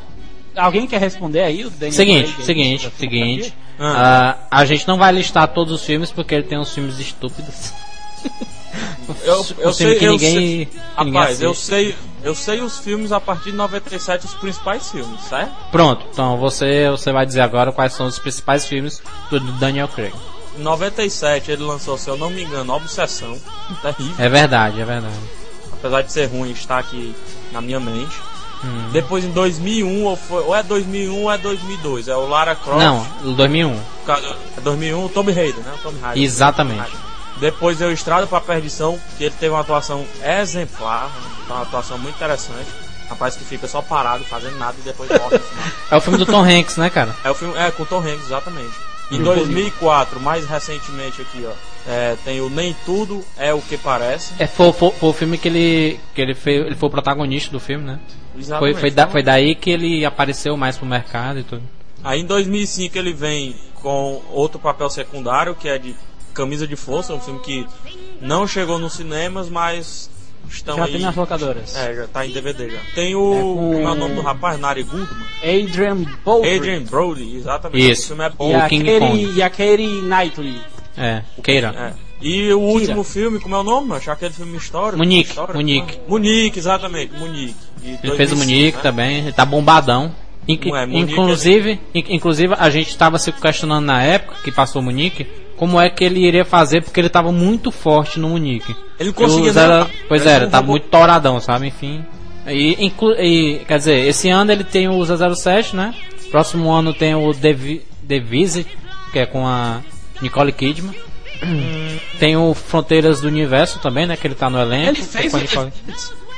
alguém quer responder aí? O Daniel Seguinte, Craig seguinte, seguinte. Ah. Ah, a gente não vai listar todos os filmes porque ele tem uns filmes estúpidos. Eu, eu sei, que eu ninguém, sei, que ninguém rapaz, eu sei, eu sei os filmes a partir de 97, os principais filmes, certo? Pronto, então você, você vai dizer agora quais são os principais filmes do Daniel Craig. Em 97 ele lançou, se eu não me engano, Obsessão, terrível, É verdade, é verdade. apesar de ser ruim, está aqui na minha mente. Hum. Depois em 2001, ou, foi, ou é 2001 ou é 2002, é o Lara Croft. Não, 2001. É 2001, o Tomb Raider, né? O Tomb Raider. Exatamente. Depois eu Estrada pra Perdição, que ele teve uma atuação exemplar, uma atuação muito interessante. Rapaz que fica só parado, fazendo nada e depois morre. É o filme do Tom Hanks, né, cara? É o filme, é, com Tom Hanks, exatamente. Em Uhum. 2004, mais recentemente aqui, ó, é, tem o Nem Tudo é o que Parece. É, foi, foi, foi o filme que ele, que ele, fez, ele foi o protagonista do filme, né? Foi, Exatamente. foi, da, foi daí que ele apareceu mais pro mercado e tudo. Aí em 2005 ele vem com outro papel secundário, que é de Camisa de Força, um filme que não chegou nos cinemas, mas estão Já aí. tem nas locadoras. É, já tá em DVD já. Tem o. com- Como é o nome do rapaz? Nari Goodman. Adrian Baldwin. Adrian Brody, exatamente. Isso. O filme é bom. E a, King Katie, Kong. e a Katie Knightley. É, Keira. É. E o último filme, como é o nome? Achar aquele filme histórico. Munique, Histórico, Munique. né? Munique, exatamente, Munique. Ele fez o 2005, Munique né? também, ele tá bombadão. Inc- é, Munique, inclusive, in- inclusive, a gente tava se questionando na época que passou o Munique, como é que ele iria fazer, porque ele tava muito forte no Munique. Ele não conseguia. Pois Ele era, não tava roubou- muito toradão, sabe? Enfim. E, inclu- e, quer dizer, esse ano ele tem o 007, né? Próximo ano tem o The, Vi- The Visit, que é com a Nicole Kidman. Tem o Fronteiras do Universo também, né? Que ele tá no elenco. Ele é fez com a o Nicole-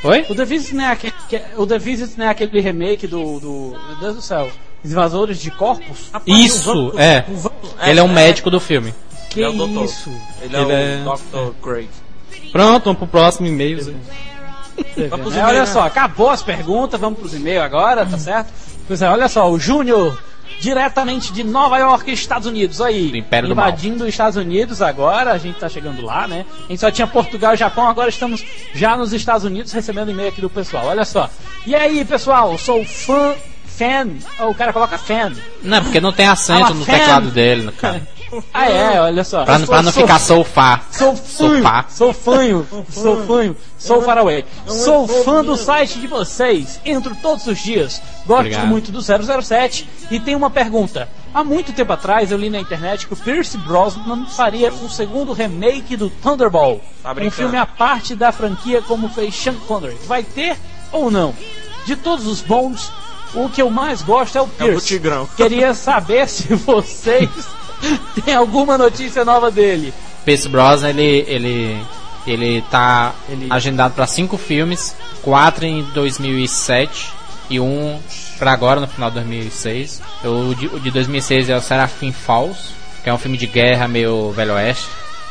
Oi? O The Visit não é aquele, que é- o The Visit não é aquele remake do, do. Meu Deus do céu. Invasores de corpos? Isso, é. Ele é um médico do filme. Que Ele é o doutor. isso? Ele é Ele o é- Dr. Craig. Pronto, vamos pro próximo e-mail. Né? pros Olha só, acabou as perguntas, vamos pros e-mails agora, tá certo? Pois é, olha só, o Júnior, diretamente de Nova York, Estados Unidos, aí. Do Império do invadindo os Estados Unidos agora, a gente tá chegando lá, né? A gente só tinha Portugal e Japão, agora estamos já nos Estados Unidos recebendo e-mail aqui do pessoal, olha só. E aí, pessoal, sou fã, fan, oh, o cara coloca fan. Não, porque não tem acento no fan. teclado dele, no cara. Ah, é, olha só. Pra, pra não sou- ficar sofá. Sou Sofá. sou fanho, sou fanho, sou faraway. Sou fã do site de vocês, entro todos os dias, gosto Obrigado. muito do 007 e tenho uma pergunta. Há muito tempo atrás eu li na internet que o Pierce Brosnan faria um segundo remake do Thunderball, Tá um filme à parte da franquia como fez Sean Connery. Vai ter ou não? De todos os bons, o que eu mais gosto é o É o Pierce. Tigrão. Queria saber se vocês têm alguma notícia nova dele. Pierce Brosnan, ele, ele, ele tá Ele- agendado para cinco filmes, quatro em 2007 e um para agora, no final de 2006. O de, o de 2006 é o Serafim Falls, que é um filme de guerra meio Velho Oeste.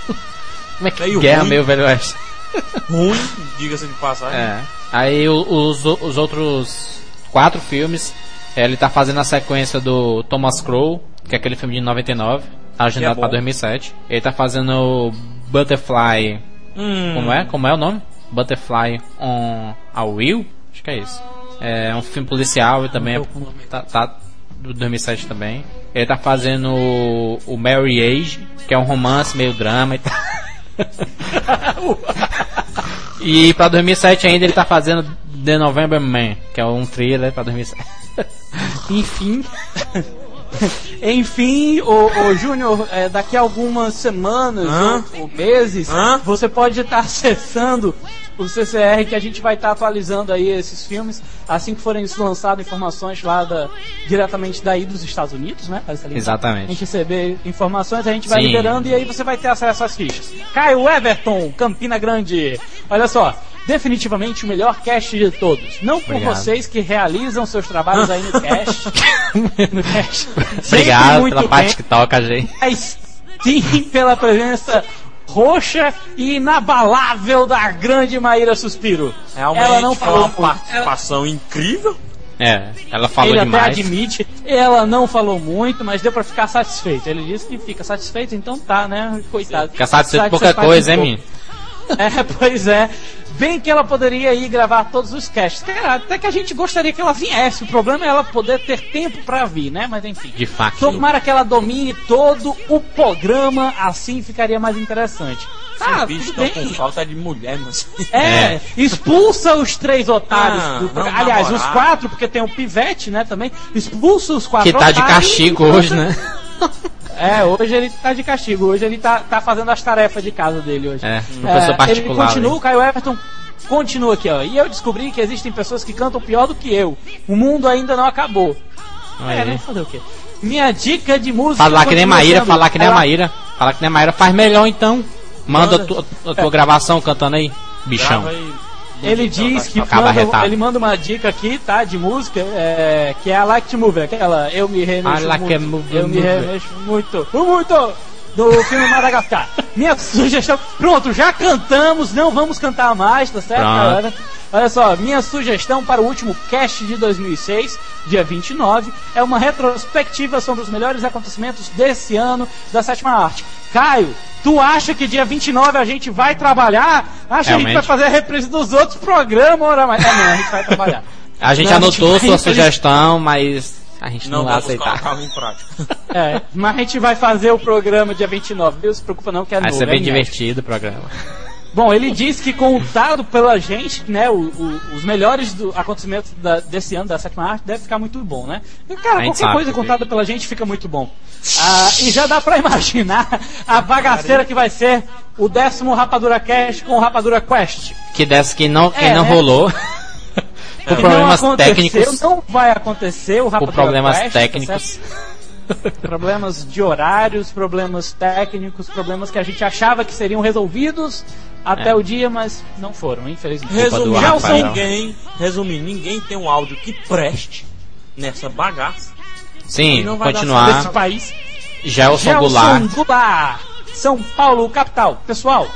Como é que Meio guerra ruim. meio Velho Oeste? Ruim, diga-se de passagem. É. Aí os, os outros quatro filmes, ele tá fazendo a sequência do Thomas Crow, que é aquele filme de 99, tá agendado bom. pra 2007. Ele tá fazendo o Butterfly, Hum, como é? Como é o nome? Butterfly on a Wheel? Acho que é isso. É um filme policial e também é, tá, tá do 2007 também. Ele tá fazendo o, o Mary Age, que é um romance meio drama e tal. E pra 2007 ainda ele tá fazendo The November Man, que é um thriller pra 2007. Enfim, Enfim, o, o Júnior, é, daqui a algumas semanas Hã? ou, ou meses, Hã? você pode estar acessando o CCR que a gente vai estar atualizando aí esses filmes assim que forem lançadas informações lá da, diretamente daí dos Estados Unidos, né? Ali. A exatamente. gente receber informações, a gente vai Sim. liberando e aí você vai ter acesso às fichas. Caio Everton, Campina Grande. Olha só, definitivamente o melhor cast de todos. Não por Obrigado. vocês que realizam seus trabalhos aí no cast. no cast. Obrigado muito pela parte bem, que toca, gente. mas sim pela presença roxa e inabalável da grande Maíra Suspiro. Realmente ela não foi falou uma muito. Ela- participação incrível. É, ela falou ele demais. até admite, ela não falou muito, mas deu pra ficar satisfeito. Ele disse que fica satisfeito, então tá, né? Coitado. Fica satisfeito Satisfeito pouca coisa, hein, menino? É, pois é. Bem que ela poderia ir gravar todos os casts. Cara, até que a gente gostaria que ela viesse. O problema é ela poder ter tempo pra vir, né? Mas enfim. De fato. Tomara que ela domine todo o programa, assim ficaria mais interessante. Ah, Esses bichos estão com falta de mulher, mas. É, É. expulsa os três otários. Ah, do- aliás, os quatro, porque tem o Pivete, né, também. Expulsa os quatro Que tá de otários castigo e bota- hoje, né? É, hoje ele tá de castigo. Hoje ele tá, tá fazendo as tarefas de casa dele hoje. É, professor Ele particular. continua, né? o Caio Everton continua aqui, ó. E eu descobri que existem pessoas que cantam pior do que eu. O mundo ainda não acabou. É, aí. né? Fazer o quê? Minha dica de música. Falar que nem Maíra, sendo- falar que nem a Maíra. Falar que nem a Maíra faz melhor então. Manda a Manda. tua, a tua gravação cantando aí, bichão. Grava aí. Ele diz que manda, ele manda uma dica aqui, tá? De música, é, que é a Like to Move, aquela Eu me remexo I like muito. eu me remexo muito. Muito! Do filme Madagascar. Minha sugestão. Pronto, já cantamos, não vamos cantar mais, tá certo, Pronto. galera? Olha só, minha sugestão para o último cast de 2006, dia 29, é uma retrospectiva sobre os melhores acontecimentos desse ano da sétima arte. Caio, tu acha que dia 29 a gente vai trabalhar? Acha que a gente Realmente. vai fazer a reprise dos outros programas? Ora, mas é, não, a gente vai trabalhar. A gente Não, anotou vai- sua sugestão, mas a gente não, Não vai aceitar. colocar em prática. É, mas a gente vai fazer o programa dia 29, viu? Se preocupa não que é Vai novo. ser é bem inédito. divertido o programa. Bom, ele diz que contado pela gente, né, o- o- os melhores do, acontecimentos da- desse ano da sétima arte deve ficar muito bom, né? Cara, qualquer sabe coisa que contada pela gente fica muito bom. Ah, e já dá pra imaginar a bagaceira que vai ser o décimo Rapadura Cast com o Rapadura Quest. Que dessa que não, que É, não né? rolou. Por que problemas técnicos. Não vai acontecer o Por problemas Quest, tá técnicos. certo? problemas de horários, problemas técnicos, problemas que a gente achava que seriam resolvidos até É. o dia, mas não foram, infelizmente. Resumindo, Rafael. ninguém, resumindo, ninguém tem um áudio que preste nessa bagaça. Sim, não vai dar Desse continuar. país. Gelson Goulart. Goulart. São Paulo, capital. Pessoal,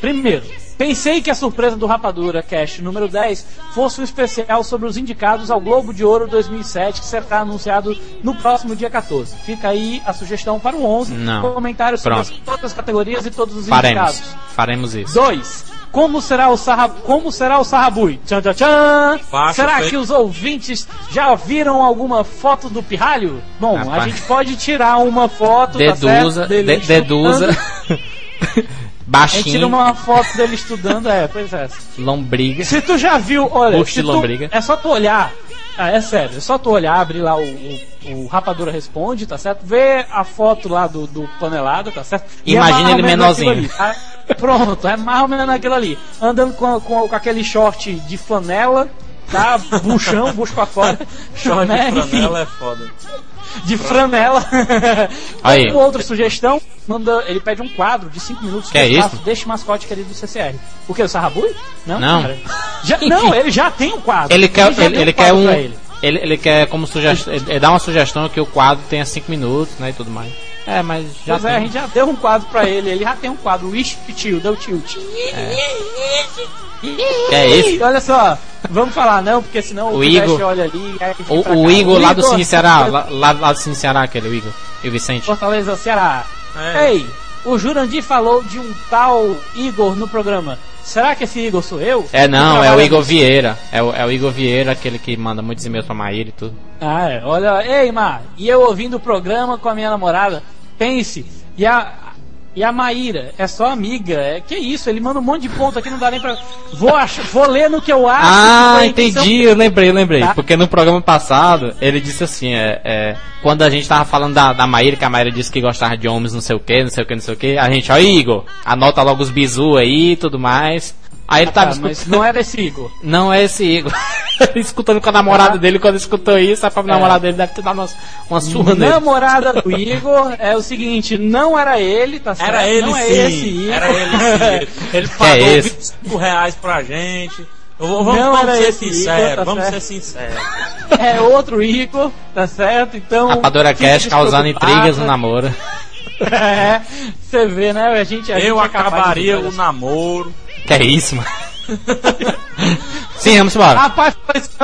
primeiro, pensei que a surpresa do Rapadura Cast número 10 fosse um especial sobre os indicados ao Globo de Ouro 2007, que será anunciado no próximo dia 14. Fica aí a sugestão para o 11. Não. Comentários sobre Pronto. as- todas as categorias e todos os Faremos. indicados. Faremos isso. 2. Como será o Sarra... Como será o Sarrabui? Tchan, tchan, tchan. Baixa será que os ouvintes já viram alguma foto do pirralho? Bom, a Rapaz. gente pode tirar uma foto, tá Deduza, certo? Dele de- deduza. estudando. A gente tira Baixinho, uma foto dele estudando, é, pois é. lombriga. Se tu já viu, olha, Busto se tu- lombriga. é só tu olhar, ah, é sério, é só tu olhar, abrir lá o, o, o Rapadura Responde, tá certo? Ver a foto lá do, do panelada, tá certo? E é Imagina ou ele menorzinho. ali, tá? Pronto, é mais ou menos aquilo ali. Andando com, com, com aquele short de flanela, tá? Buchão, bucho pra fora. Short né? de Enfim, franela é foda. De franela. Aí. Uma outra sugestão, manda, ele pede um quadro de 5 minutos Que é isso? Deixe mascote querido do CCR. O que? O Sarrabui? Não. Não. Já, não, ele já tem um quadro. Ele quer, já ele, deu ele quer um. ele. Ele, ele quer como sugestão. Ele, ele dá uma sugestão que o quadro tenha 5 minutos, né? E tudo mais. É, mas já Pois é, a tem. gente já deu um quadro pra ele. Ele já tem um quadro. Wish Tio, deu tilt. Que é esse? Ih, Olha só, vamos falar não, porque senão O o, Igor- olha ali. O, o. Igor lá do Cine Ceará. Lá, lá, lá do Cine Ceará, aquele o Igor. E o Vicente. Fortaleza, Ceará. É. Ei, o Jurandir falou de um tal Igor no programa. Será que esse Igor sou eu? É não, é o Igor nisso? Vieira. É o, é o Igor Vieira, aquele que manda muitos e-mails pra Maíra e tudo. Ah, é. Olha, ei, Mar, e eu ouvindo o programa com a minha namorada, pense, e a, e a Maíra é só amiga, é, que isso, ele manda um monte de ponto aqui, não dá nem pra. Vou, ach, vou ler no que eu acho. Ah, entendi, eu lembrei, eu lembrei. Tá. Porque no programa passado, ele disse assim, é, é, quando a gente tava falando da, da Maíra, que a Maíra disse que gostava de homens não sei o que, não sei o que, não sei o que, a gente, ó, Igor, anota logo os bizu aí e tudo mais. Aí ele Ah, tava tá, escutando. mas não era esse Igor. Não é esse Igor. Escutando com a namorada Ah. dele, quando escutou isso, a própria É. namorada dele deve ter dado uma, uma surra nele. Namorada do Igor é o seguinte, não era ele, tá certo? Era ele não sim. é esse Igor. Era ele sim. Ele pagou é esse? 25 reais pra gente. Vamos, Não vamos ser esse Igor, sinceros, tá vamos certo. ser sinceros. é outro Igor, tá certo? Então. Rapadora Cash causando intrigas no namoro. É, você vê, né? A gente, a Eu gente é acabaria o namoro. Que é isso, mano? Sim, vamos embora. Rapaz,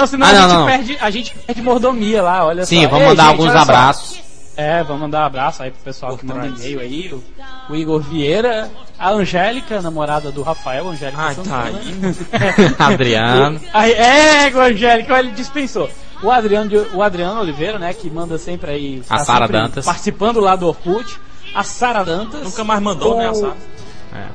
senão Ah, a, não, gente não. Perde, a gente perde mordomia lá, olha Sim, só. vamos Ei, mandar gente, alguns só. abraços. É, vamos mandar um abraço aí pro pessoal que manda e-mail aí. O, o Igor Vieira, a Angélica, namorada do Rafael, Angélica Ai, tá Santana. aí. Adriano. Aí, é, Angélica, ele dispensou. O Adriano, de- o Adriano Oliveira, né, que manda sempre aí. A tá Sara sempre Dantas. Participando lá do Orkut. A Sara Dantas. Nunca mais mandou, O- né? É. Mas, é,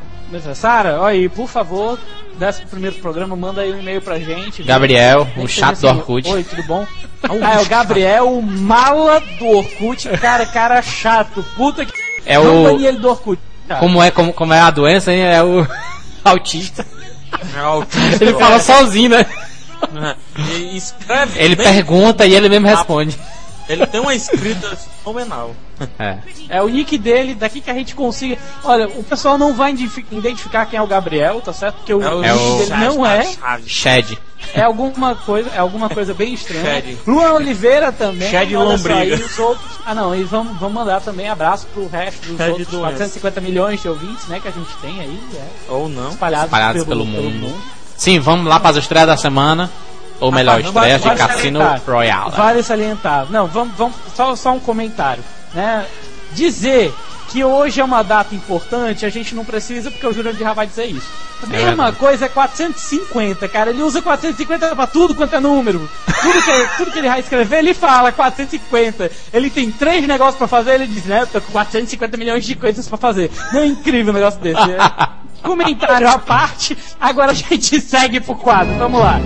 Sara, olha aí, por favor, desse primeiro programa, manda aí um e-mail pra gente. Gabriel, o chato do assim, Orkut. Oi, tudo bom? Ah, é o Gabriel, o mala do Orkut. Cara, cara chato. Puta que. É Não o. ele do Orkut. cara. Como é, como, como é a doença, hein? É o autista. É autista. Ele fala sozinho, né? Escreve. Ele bem- pergunta e ele mesmo responde. Ele tem uma escrita fenomenal. É. É o nick dele, daqui que a gente consiga. Olha, o pessoal não vai identifi- identificar quem é o Gabriel, tá certo? Porque o, É nick o- dele não é. Shed. É alguma coisa, é alguma coisa bem estranha. Shed. Luan Oliveira também. Shed só lombriga. os outros. Ah não, e vamos, vamos mandar também abraço pro resto dos Shed outros doença. 450 milhões de ouvintes, né, que a gente tem aí, é, Ou não. espalhados, Espalhados pelo, pelo mundo. Sim, vamos lá para as estreias da semana. Ou melhor, Ah, não, vale- de vale Cassino. Royale. Vale salientar. Não, vamos, vamos só, só um comentário, né? Dizer que hoje é uma data importante, a gente não precisa porque o Jurandir já vai dizer isso. A É mesma verdade. coisa é 450, cara. Ele usa 450 pra tudo quanto é número. Tudo que, tudo que ele vai escrever, ele fala 450. Ele tem três negócios pra fazer, ele diz, né? Eu tô com 450 milhões de coisas pra fazer. Não é incrível um negócio desse. É comentário à parte, agora a gente segue pro quadro. Vamos lá.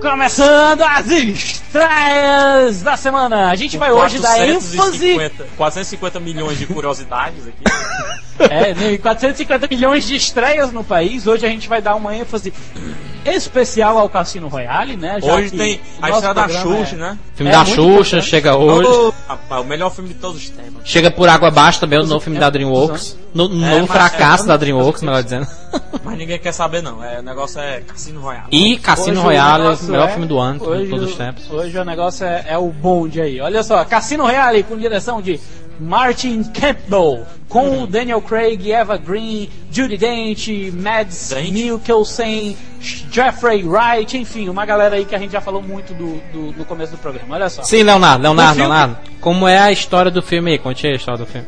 Começando as estreias da semana. A gente vai hoje dar ênfase. 450 milhões de curiosidades aqui. É, né, 450 milhões de estreias no país. Hoje a gente vai dar uma ênfase especial ao Cassino Royale, né? já Hoje tem a estreia da Xuxa, é- né? Filme É da Xuxa importante. chega hoje. Rapaz, o melhor filme de todos os tempos. Chega por água abaixo também, o novo filme da DreamWorks. No, novo mas fracasso é- da DreamWorks, melhor dizendo. Mas ninguém quer saber, não. É, o negócio é Cassino Royale. E Cassino Hoje o Royale, o negócio melhor é- filme do ano, de hoje todos os o- tempos. Hoje o negócio é, é o bonde aí. Olha só, Cassino Royale com direção de Martin Campbell, com o Daniel Craig, Eva Green, Judy Dent, Mads? Mikkelsen, Jeffrey Wright, enfim, uma galera aí que a gente já falou muito do, do- no começo do programa. Olha só. Sim, Leonardo, Leonardo, filme- Leonardo. Como é a história do filme aí? Conte aí a história do filme.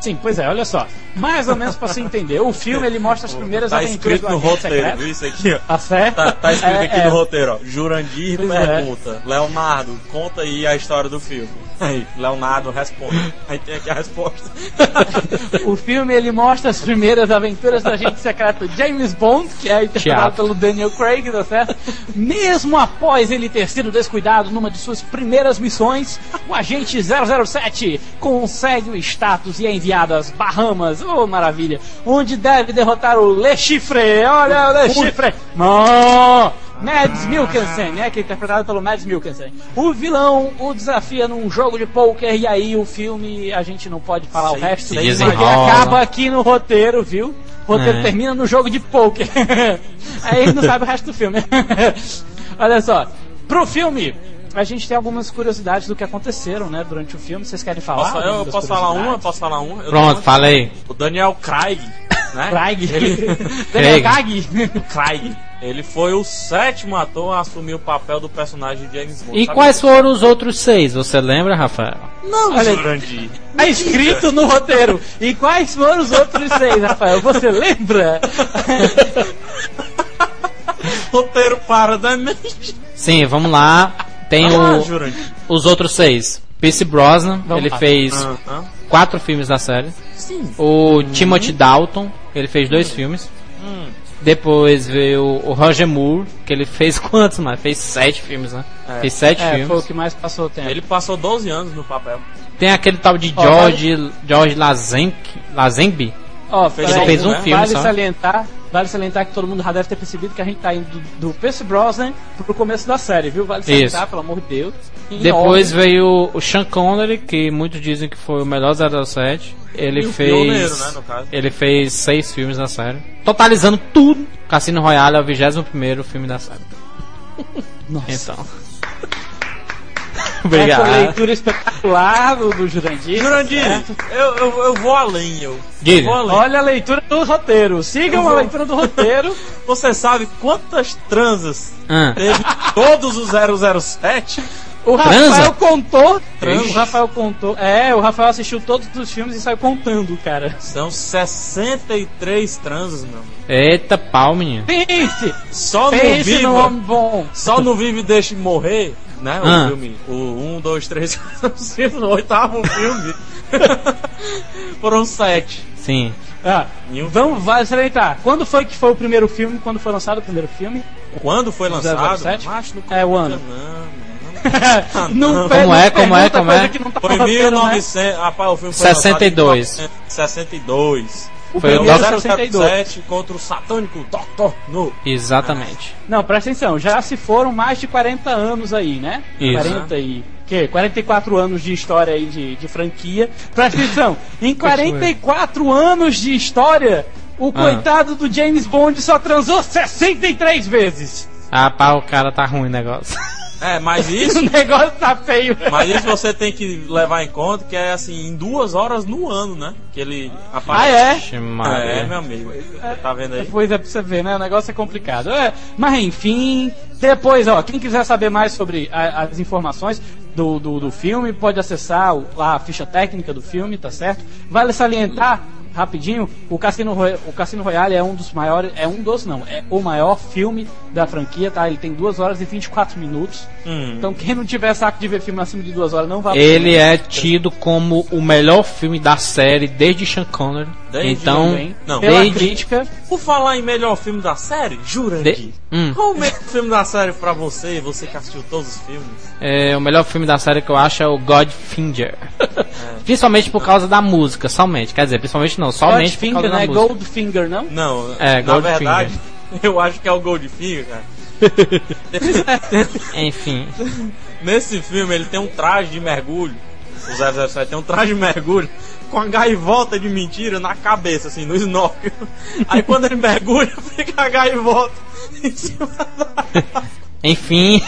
Sim, pois é, olha só. Mais ou menos pra você entender. O filme ele mostra as primeiras Tá aventuras escrito do no agente roteiro, secreto. viu? Isso aqui, ó. Tá certo? Tá, tá escrito É, aqui é. no roteiro, ó. Jurandir Pois é. pergunta. Leonardo, conta aí a história do filme. Aí, Leonardo responde. Aí tem aqui a resposta. O filme ele mostra as primeiras aventuras do agente secreto James Bond, que é interpretado pelo Daniel Craig, tá certo? Mesmo após ele ter sido descuidado numa de suas primeiras missões, o agente 007 consegue o status e é enviado às Bahamas, oh maravilha, onde deve derrotar o Le Chiffre. Olha o Le Chiffre! Não! Mads Mikkelsen, né, que é interpretado pelo Mads Mikkelsen. O vilão o desafia num jogo de poker e aí o filme a gente não pode falar o resto, desenrola. acaba aqui no roteiro, viu? O roteiro É. termina no jogo de poker. aí a gente não sabe o resto do filme. Olha só, pro filme a gente tem algumas curiosidades do que aconteceram, né, durante o filme. Vocês querem falar? Posso, eu posso falar uma? Posso falar uma? Eu Pronto, fala aí. O Daniel Craig, né? Craig. Ele, Daniel Craig. Craig. Ele foi o sétimo ator a assumir o papel do personagem de James Bond. E Sabe quais foram os outros seis? Você lembra, Rafael? Não, Olha. Jurandir. Tá escrito no roteiro. E quais foram os outros seis, Rafael? Você lembra? Roteiro para da mente. Sim, vamos lá. Tem Ah, o, Jurandir. os outros seis. Pierce Brosnan, Vamos ele lá. fez Ah, ah. quatro filmes da série. Sim. O Timothy Dalton, ele fez dois filmes. Hum. Depois veio o Roger Moore, que ele fez quantos, mano? Fez sete filmes, né? É. Fez sete É, foi o filmes. que mais passou o tempo. Ele passou 12 anos no papel. Tem aquele tal de George, George Lazenk, Lazenby. Ó, Fez fez um né? filme vale só. salientar, vale salientar que todo mundo já deve ter percebido que a gente tá indo do, do Pierce Brosnan pro começo da série, viu? Vale salientar, Isso. pelo amor de Deus. Depois ordem. veio o Sean Connery, que muitos dizem que foi o melhor 007. Ele E fez. pioneiro, né. Ele fez seis filmes na série. Totalizando tudo, Cassino Royale é o 21 filme da série. Nossa. Então. Essa Obrigado. leitura espetacular do, Jurandir. Jurandir, eu, eu, eu vou além, eu. Diga. Vou além. Olha a leitura do roteiro. Sigam Eu a leitura do roteiro. Você sabe quantas transas Ah, teve todos os 007? O Transa? Rafael contou. Transa? O Rafael contou. É, o Rafael assistiu todos os filmes e saiu contando, cara. São 63 transas, meu amigo. eita pau, menino. Pense! Só no Pense Viva, no homem bom. só no Vive e Deixe Morrer, né? O Ah. filme, o 1, 2, 3, 4, 5, o oitavo filme. Foram sete. Sim. Ah, E um vamos vale salientar. Quando foi que foi o primeiro filme? Quando foi lançado o primeiro filme? Quando foi lançado? 007? Macho, não É o ano. Não, não. não, Como é, como é, como é? tá Foi no roteiro, né? 1900. Rapaz, o filme foi 62. lançado em 1962. O Foi o Dr. 62. contra o satânico Dr. No. Exatamente. Não, presta atenção, já se foram mais de 40 anos aí, né? Isso. 40 e. Que? 44 anos de história aí de, de franquia. Presta atenção, em 44 anos de história, o Ah. coitado do James Bond só transou 63 vezes. Ah, pá, o cara tá ruim o negócio. É, mas O isso. negócio tá feio. Mas isso você tem que levar em conta que é assim, em duas horas no ano, né? Que ele Ah, aparece. é? Vixe, É, Maria. meu amigo. Tá vendo aí? Pois é pra você ver, né? O negócio é complicado. É, mas enfim, depois, ó, quem quiser saber mais sobre a- as informações do, do, do filme, pode acessar o- lá a ficha técnica do filme, tá certo? Vale salientar, rapidinho, o Cassino, Roy- o Cassino Royale é um dos maiores, é um dos não, é o maior filme da franquia, tá? Ele tem 2 horas e 24 minutos. Hum. Então quem não tiver saco de ver filme acima de 2 horas não vai Ele é tido como o melhor filme da série desde Sean Connery. Desde Então, Também. Não. Pela desde- crítica, Por falar em melhor filme da série, Jurandir. De- Hum. Qual o melhor filme da série pra você, você que assistiu todos os filmes? É, o melhor filme da série que eu acho é o Godfinger. Principalmente por causa da música, somente. Quer dizer, principalmente não, somente por Goldfinger, causa não é. Goldfinger, não? Não, É, na Goldfinger. verdade, eu acho que é o Goldfinger, cara. Enfim. Nesse filme ele tem um traje de mergulho. O 007 tem um traje de mergulho com a gaivota de mentira na cabeça, assim, no snorkel. Aí quando ele mergulha, fica a gaivota em cima da... Enfim.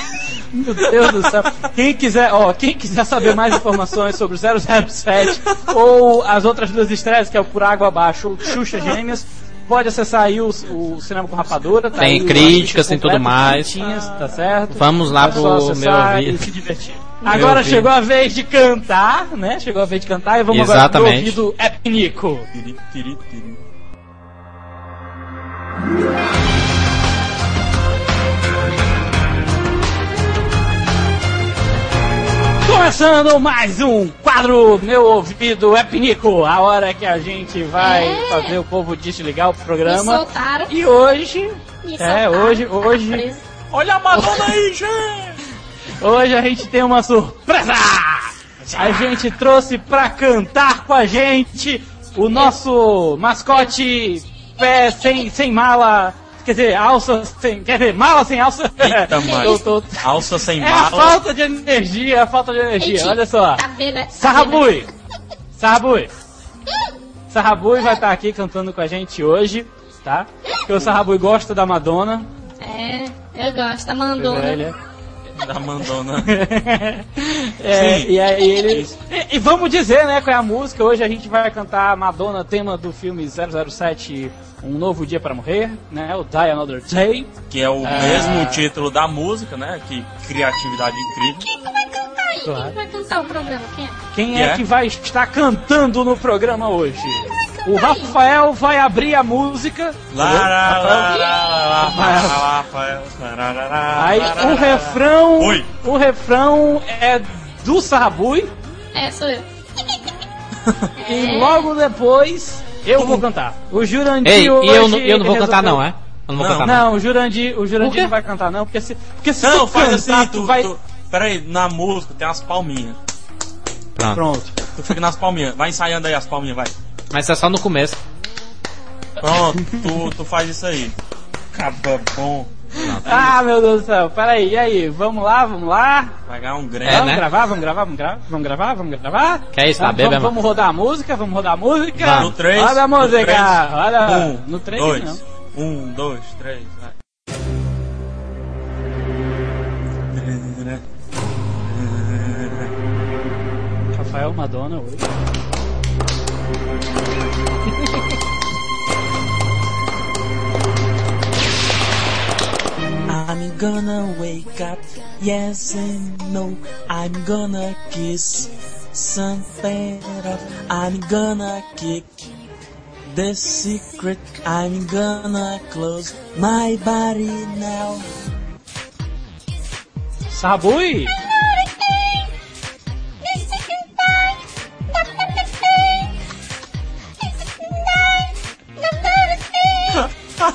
Meu Deus do céu. Quem quiser, ó, quem quiser saber mais informações sobre o 007 ou as outras duas estreias, que é o Por Água Abaixo ou Xuxa Gêmeas, pode acessar aí o, o Cinema com Rapadura. Tá Tem críticas, tem tudo mais. Tá certo? Vamos lá É só pro meu ouvido. se divertir. Agora ouvido. chegou a vez de cantar, né? Chegou a vez de cantar e vamos agora Exatamente. pro ouvido Epnico. Tiri, tiri, tiri. Começando mais um quadro Meu Ouvido Epnico. A hora que a gente vai É. fazer o povo desligar o Me programa. soltaram. E hoje, Me é, soltaram. hoje, Tá hoje, preso. Olha a Madonna aí, gente! hoje a gente tem uma surpresa! A gente trouxe pra cantar com a gente o nosso mascote pé sem, sem mala. Quer dizer, alça sem. Quer dizer, mala sem alça. Eita. Eu tô- Alça sem É a bala. falta de energia, é a falta de energia. Olha só. Tá vendo? Tá Sarrabui! Sarrabui! Sarrabui vai estar aqui cantando com a gente hoje, tá? Porque o Sarrabui gosta da Madonna. É, eu gosto da Mandona. Da Mandona. É, Sim. e aí ele. E, e vamos dizer, né, qual é a música. Hoje a gente vai cantar Madonna, tema do filme 007, Um Novo Dia para Morrer, né? O Die Another Day. Que é o Ah. mesmo título da música, né? Que criatividade incrível. Quem vai cantar aí? Claro. Quem vai cantar o programa? Quem é? Quem Que é, é? que vai estar cantando no programa hoje? O? Rafael vai abrir a música. Aí o refrão. Oi. O refrão é do Sarrabui. É, sou eu. E logo depois eu vou cantar. O Jurandir Ei, e eu, não- eu não vou cantar não, é? Eu não vou Não. cantar não. Não, o Jurandir, o Jurandir não vai cantar não, porque se, porque se Não, tu faz cantar, assim, tu, vai... tu... Peraí, na música tem as palminhas. Pronto. Pronto. Tu fica nas palminhas. Vai ensaiando aí as palminhas, vai. Mas é só no começo. Pronto, tu, tu faz isso aí. Caba bom. Ah, meu Deus do céu. Peraí, e aí? Vamos lá, vamos lá. Vai ganhar um É, grande. vamos né? gravar, vamos gravar, vamos gravar, vamos gravar, vamos gravar. Quer isso, tá vamos, bebendo, vamos, mano? vamos rodar a música, vamos rodar a música. Vamos. No 3. Roda a música, olha. Um, no 3 dois. não. Um, dois, três, vai. Rafael Madonna hoje. I'm gonna wake up, yes and no. I'm gonna kiss something up. I'm gonna kick the secret. I'm gonna close my body now. Sarrabui.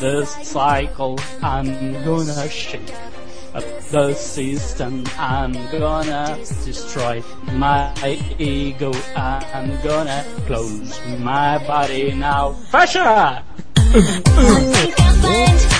the cycle. I'm gonna shake up the system. I'm gonna destroy my ego. I'm gonna close my body now. Fecha!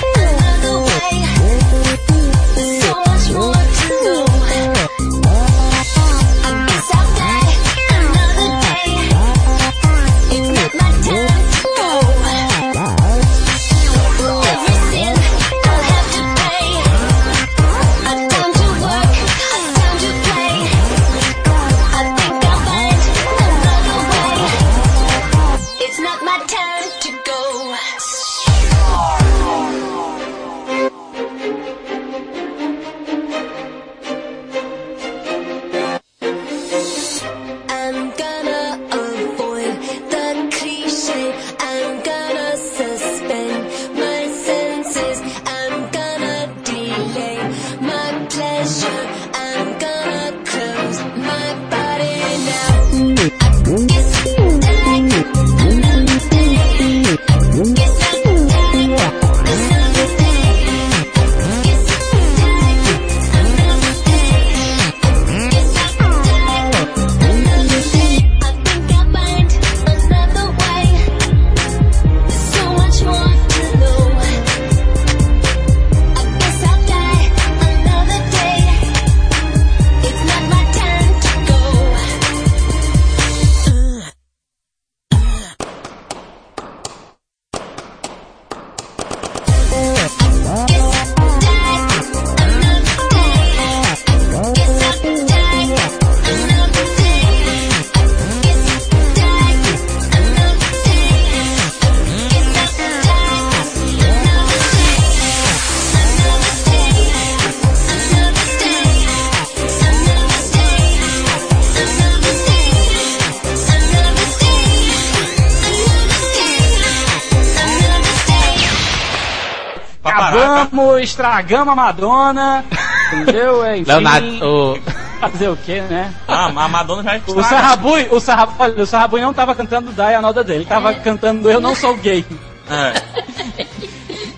Estragamos, estragamos a Madonna. Entendeu? É, enfim, Leonardo, o, Fazer o quê, né? Ah, a Madonna já O estraga. Sarrabui, o Sarrabui, olha, o Sarrabui não tava cantando Die Another Day, ele tava cantando Eu Não Sou Gay. É.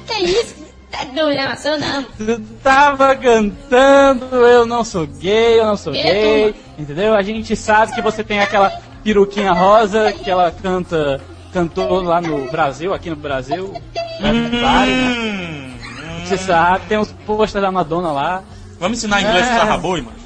Que isso? Tá não não. Tu tava cantando Eu Não Sou Gay, Eu Não Sou É, Gay, entendeu? A gente sabe que você tem aquela peruquinha rosa que ela canta, cantou lá no Brasil, aqui no Brasil. Vários, né? Você sabe, tem uns posters da Madonna lá. Vamos ensinar inglês pro É. Sarraboi, mano?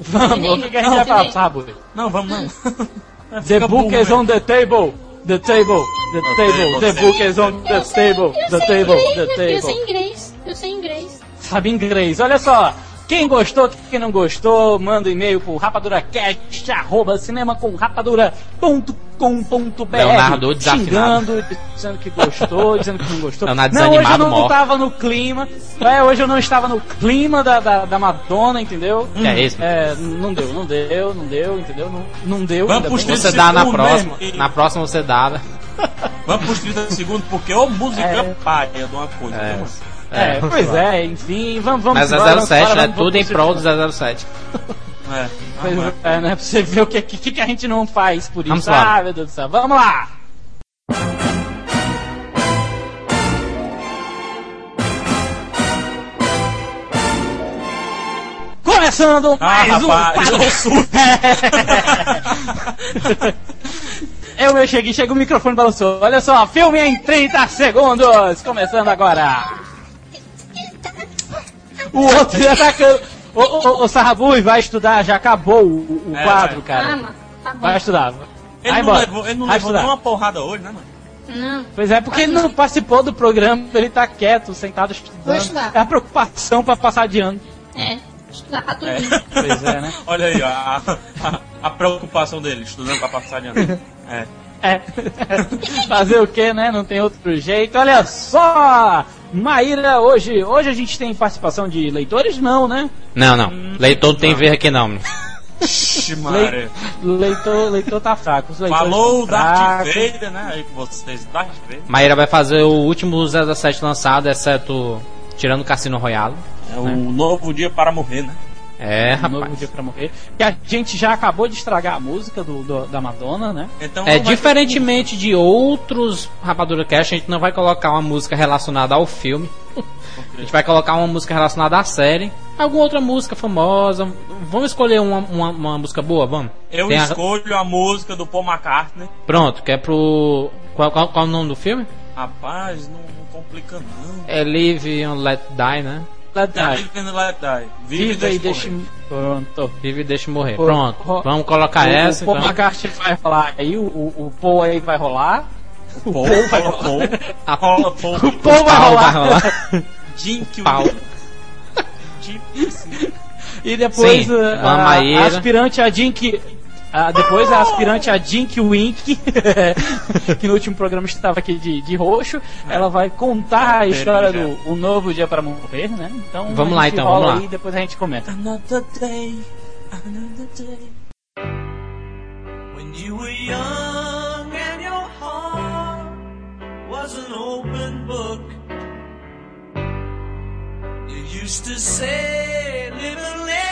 Vamos, o que, a gente vai falar pro Sarrabui? Não, vamos não. The book is on the table. The table. The table. The book is on the table. The table. The Eu sei table. inglês. Eu sei inglês. Sabe inglês. Olha só. Quem gostou, quem não gostou, manda um e-mail pro rapaduracast, arroba cinemacomrapadura.com.br Leonardo desafinado. xingando, dizendo que gostou, dizendo que não gostou. Leonardo não, hoje eu não, morto. tava no clima. É, hoje eu não estava no clima da, da, da Madonna, entendeu? Que é isso? É, não deu, não deu, não deu, entendeu? Não, não deu. Vamos pros bem. trinta você dá na próxima. mesmo. Na próxima você dá. Vamos pros 30 segundos, porque ô música É. paia de uma coisa. É. né, É, pois é, enfim, vamos, vamos Mas embora, é 07, vamos né? embora, Tudo em vamos prol pro- do 007. mano? É. Pois Ah, é, né? Pra você ver o que, que, que a gente não faz por Vamos isso. lá. Ah, meu Deus do céu. Vamos lá! Começando Ah, mais um rapaz, quadro. eu sou Eu, eu cheguei, chega o microfone balançou. Olha só, filme em 30 segundos. Começando agora. O outro já tá can... Ô, ô, ô, ô, Sarrabui, vai estudar, já acabou o, o É, quadro, vai. cara. Ah, mano. Tá bom. Vai estudar. Ele vai não embora. levou, ele não vai levou estudar. nenhuma porrada hoje, né, mano? Não. Pois é, porque ele não participou do programa, ele tá quieto, sentado estudando. Vou estudar. É a preocupação pra passar de ano. É. Estudar pra tudo. É. Pois é, né? Olha aí, ó, a, a, a preocupação dele, estudando pra passar de ano. É. É. Fazer o que, né? Não tem outro jeito. Olha só! Maíra, hoje, hoje a gente tem participação de leitores? Não, né? Não, não. Leitor não tem ver aqui não. Le... Leitor, leitor tá fraco. Falou o Darth. Vader, né? Aí com vocês, Darth Vader. Maíra vai fazer o último 007 lançado, exceto tirando o Cassino Royale. É o novo dia para morrer, né? É, Um novo rapaz. dia pra morrer. Que a gente já acabou de estragar a música do, do- da Madonna, né? Então É, diferentemente de outros Rapadura Cash, a gente não vai colocar uma música relacionada ao filme. A gente vai colocar uma música relacionada à série. Alguma outra música famosa. Vamos escolher uma, uma, uma música boa, vamos? Eu Tem a- escolho a música do Paul McCartney. Pronto, que é pro. Qual, qual, qual é o nome do filme? Rapaz, não, não complica não. É Live and Let Die, né? Let Tá, die. Live and Let Die. Vive, Viva e deixa deixe. morrer. Pronto. Vive e deixa morrer. Pronto, ro- vamos colocar o, essa. o Paul então. McCartney vai rolar aí, o, o, o Paul aí vai rolar. O Paul, rola Paul. A- Rola Paul. O Paul vai rolar. vai rolar. Jim que Pau. Jim E depois Sim, uh, a, a aspirante a Dink. Ah, depois a aspirante a Dink Wink, que no último programa estava aqui de, de roxo, ela vai contar a história do Um Novo Dia para Morrer, né? Então Vamos lá, então, vamos lá. aí e depois a gente comenta. Another day, another day. When you were young and your heart was an open book, you used to say, live and let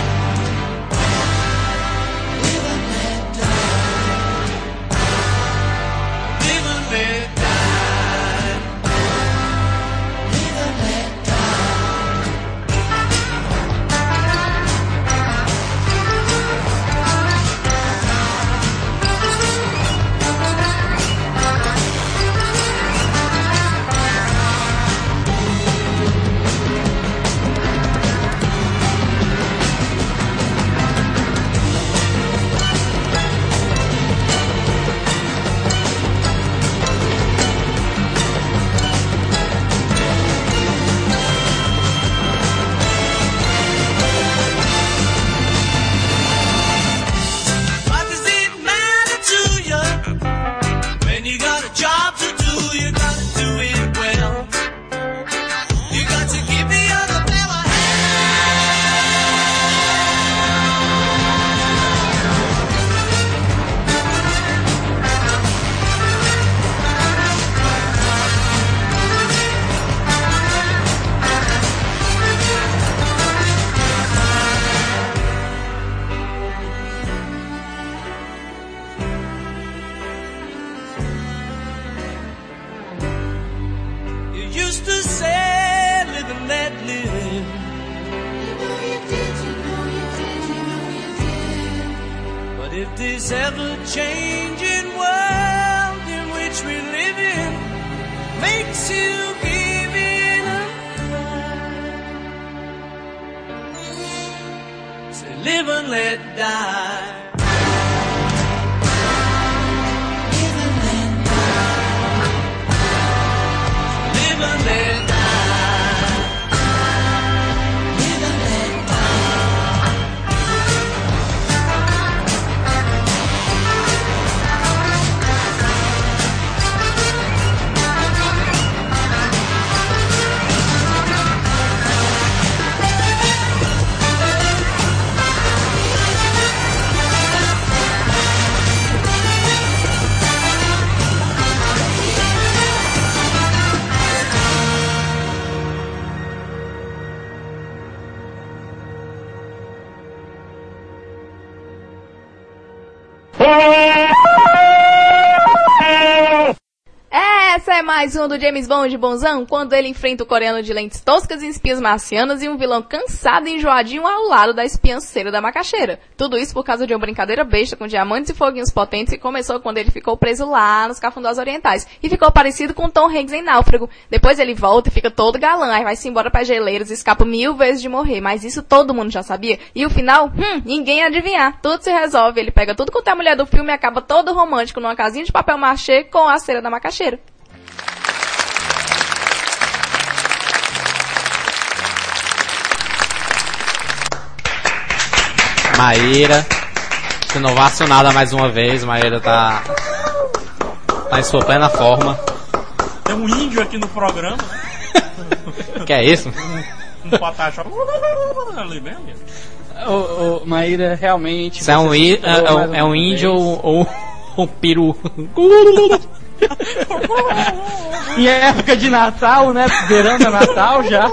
Mais um do James Bond bonzão, quando ele enfrenta o coreano de lentes toscas e espias marcianas e um vilão cansado e enjoadinho ao lado da espianceira da macaxeira. Tudo isso por causa de uma brincadeira besta com diamantes e foguinhos potentes que começou quando ele ficou preso lá nos cafundós orientais. E ficou parecido com Tom Hanks em Náufrago. Depois ele volta e fica todo galã, aí vai-se embora para geleiras e escapa mil vezes de morrer. Mas isso todo mundo já sabia. E o final, hum, ninguém adivinhar. Tudo se resolve, ele pega tudo quanto é mulher do filme e acaba todo romântico numa casinha de papel machê com a cera da macaxeira. Maíra, sendo vacinada mais uma vez. Maíra tá. tá em sua plena forma. Tem um índio aqui no programa, né? Que é isso? Um patacho. Ali. Ô, ô, Maíra, realmente. É um, você é, mais um- é um uma índio vez. ou, ou um peru. Em época de Natal, né? Beirando a Natal já.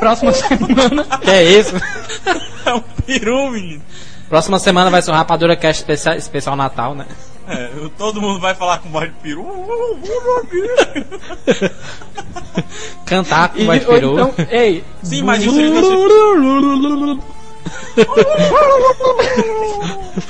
Próxima semana. Que é isso? É um peru, menino. Próxima semana vai ser um Rapadura Cast especial, especial Natal, né? É, todo mundo vai falar com voz de peru. Cantar com voz de peru. então, ei, Sim, mas isso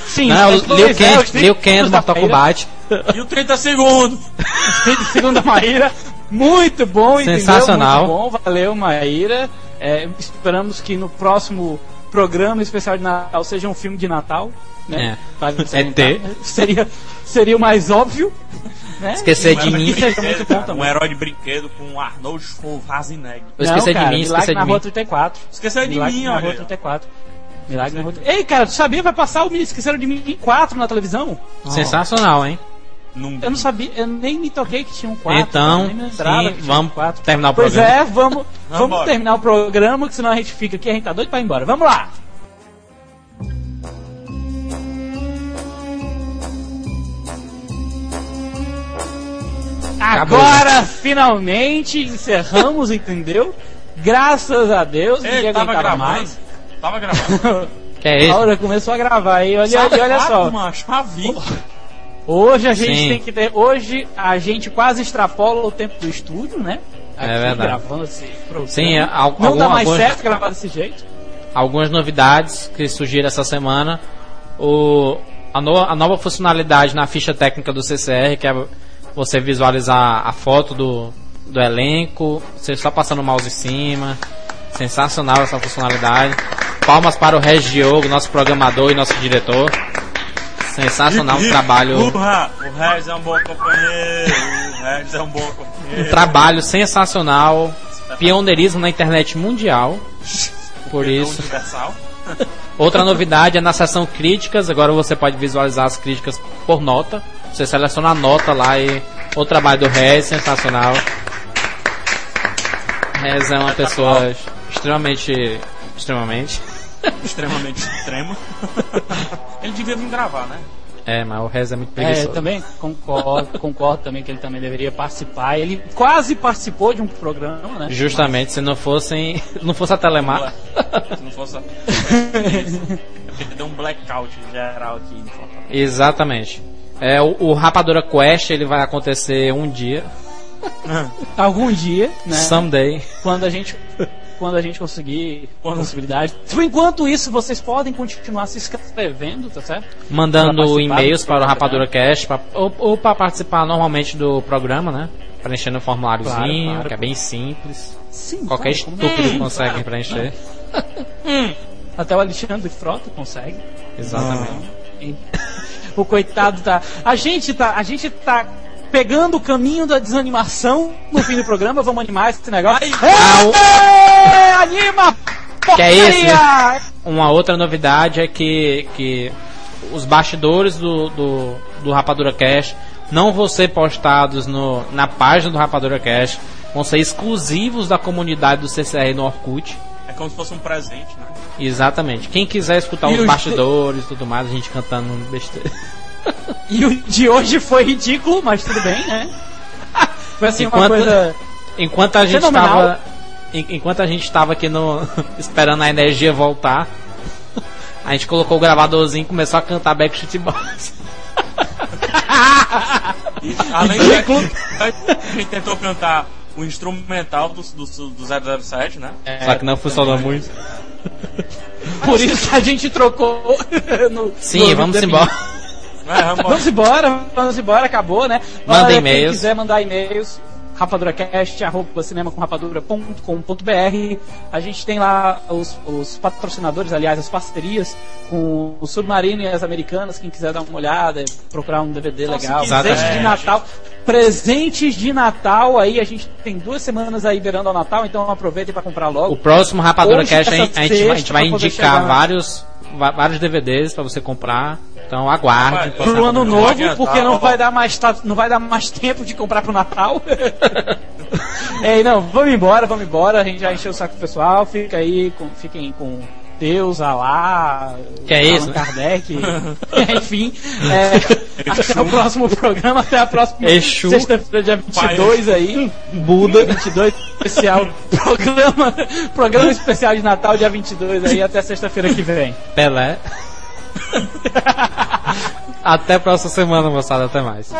sim, Não, mas, Liu Kang, os Liu Kang do da Mortal Kombat. E o 30 segundos. Segunda Maíra, muito bom, entendeu? Sensacional. Muito bom, valeu Maíra. É, esperamos que no próximo programa especial de Natal seja um filme de Natal. Né? É. ET. tentar- Seria, seria o mais óbvio. Né? Esquecer de mim. É. Um herói de brinquedo com Arnold Schwarzenegger. Não, de mim, na de Rua mim. 34. Esqueceu de Milagre mim, na Rua olha. 34. Milagre na Rua 34. Ei, cara, tu sabia? Vai passar o Esqueceram de Mim em 4 na televisão? Sensacional, hein? Num- Eu não sabia, eu nem me toquei que tinha um 4. Então, sim, um vamos 4. terminar o Pois programa. é, vamos, vamos terminar o programa, que senão a gente fica aqui, a gente tá doido pra ir embora. Vamos lá! Agora, finalmente, encerramos, entendeu? Graças a Deus, Ei, ninguém tava gravando. mais. Tava gravando. Que é A isso? hora começou a gravar aí, olha, olha, olha só. Macho, a vida. Hoje a gente Sim. tem que ter. Hoje a gente quase extrapola o tempo do estúdio, né? Aqui, É verdade. Gravando esse programa. Sim, al- Não algum- dá mais alguns- certo gravar desse jeito. algumas novidades que surgiram essa semana. O, a, no- a nova funcionalidade na ficha técnica do CCR, que é você visualizar a foto do, do elenco, você só passando o mouse em cima. Sensacional essa funcionalidade. Palmas para o Regis Diogo, nosso programador e nosso diretor. Sensacional um trabalho, Urra, o Regis é um bom companheiro. O Regis é um bom um companheiro. trabalho sensacional, pioneirismo na internet mundial. Por Perdão isso. Universal. Outra novidade é na seção críticas. Agora você pode visualizar as críticas por nota. Você seleciona a nota lá e o trabalho do Rez, sensacional. Rez é uma pessoa extremamente. extremamente. Extremamente extremo. Ele devia vir gravar, né? É, mas o Rez é muito É, preguiçoso. também concordo, concordo também que ele também deveria participar. Ele quase participou de um programa, né? Justamente, se não fossem. não fosse a Telemar. Se não fosse. a- É porque deu um blackout geral aqui em Fortaleza. Exatamente. É, o, o Rapadura Quest ele vai acontecer um dia. Algum dia, né? Someday. Quando a gente quando a gente conseguir a possibilidade. Por enquanto isso, vocês podem continuar se inscrevendo, tá certo? Mandando e-mails para o. Rapadura Cast pra- ou, ou para participar normalmente do programa, né? Preenchendo o formuláriozinho, Claro, claro. que é bem simples. Sim, Qualquer claro, estúpido não? consegue preencher. Até o Alexandre Frota consegue. Exatamente. O coitado tá. A gente tá. A gente tá pegando o caminho da desanimação no fim do programa. Vamos animar esse negócio. Ê, anima! Que é isso, porcaria! Uma outra novidade é que, que os bastidores do, do, do Rapadura Cast não vão ser postados no, na página do Rapadura Cast, vão ser exclusivos da comunidade do CCR no Orkut. É como se fosse um presente, né? Exatamente. Quem quiser escutar E os os- bastidores e tudo mais, a gente cantando besteira. E o de hoje foi ridículo, mas tudo bem, né? Foi assim uma Enquanto- coisa. Enquanto a gente Fenomenal. estava en- enquanto a gente estava aqui no esperando a energia voltar, a gente colocou o gravadorzinho e começou a cantar Backstreet Boys. Além de a gente tentou cantar o instrumental do, do, do 007, né? Só que não funcionou muito. Por isso que a gente trocou. no- Sim, no- vamos embora. É, vamos Vamos embora, vamos embora, acabou, né? Manda Olha, e-mails. Quem quiser mandar e-mails, rapaduracast, arroba cinemacomrapadura.com.br. A gente tem lá os, os patrocinadores, aliás, as parcerias com o Submarino e as Americanas. Quem quiser dar uma olhada, procurar um DVD legal. quiser, Presentes de Natal. Presentes de Natal aí, a gente tem duas semanas aí beirando ao Natal, então aproveitem para comprar logo. O próximo Rapadura Hoje, Cast a gente, a gente vai, a gente vai indicar chegar. vários, vários DVDs pra você comprar. Então aguarde. Vai, pro ano Não novo, adianta, porque não ó. vai dar mais não vai dar mais tempo de comprar pro Natal. é, não, vamos embora, vamos embora. A gente já encheu o saco do pessoal. Fica aí, com, fiquem com Deus, Alá, Que é isso, né? Kardec. Enfim, é, até o próximo programa, até a próxima sexta-feira, dia 22 aí. Buda 22 especial programa, programa especial de Natal dia 22 aí até sexta-feira que vem. Pelé. Até a próxima semana, moçada. Até mais.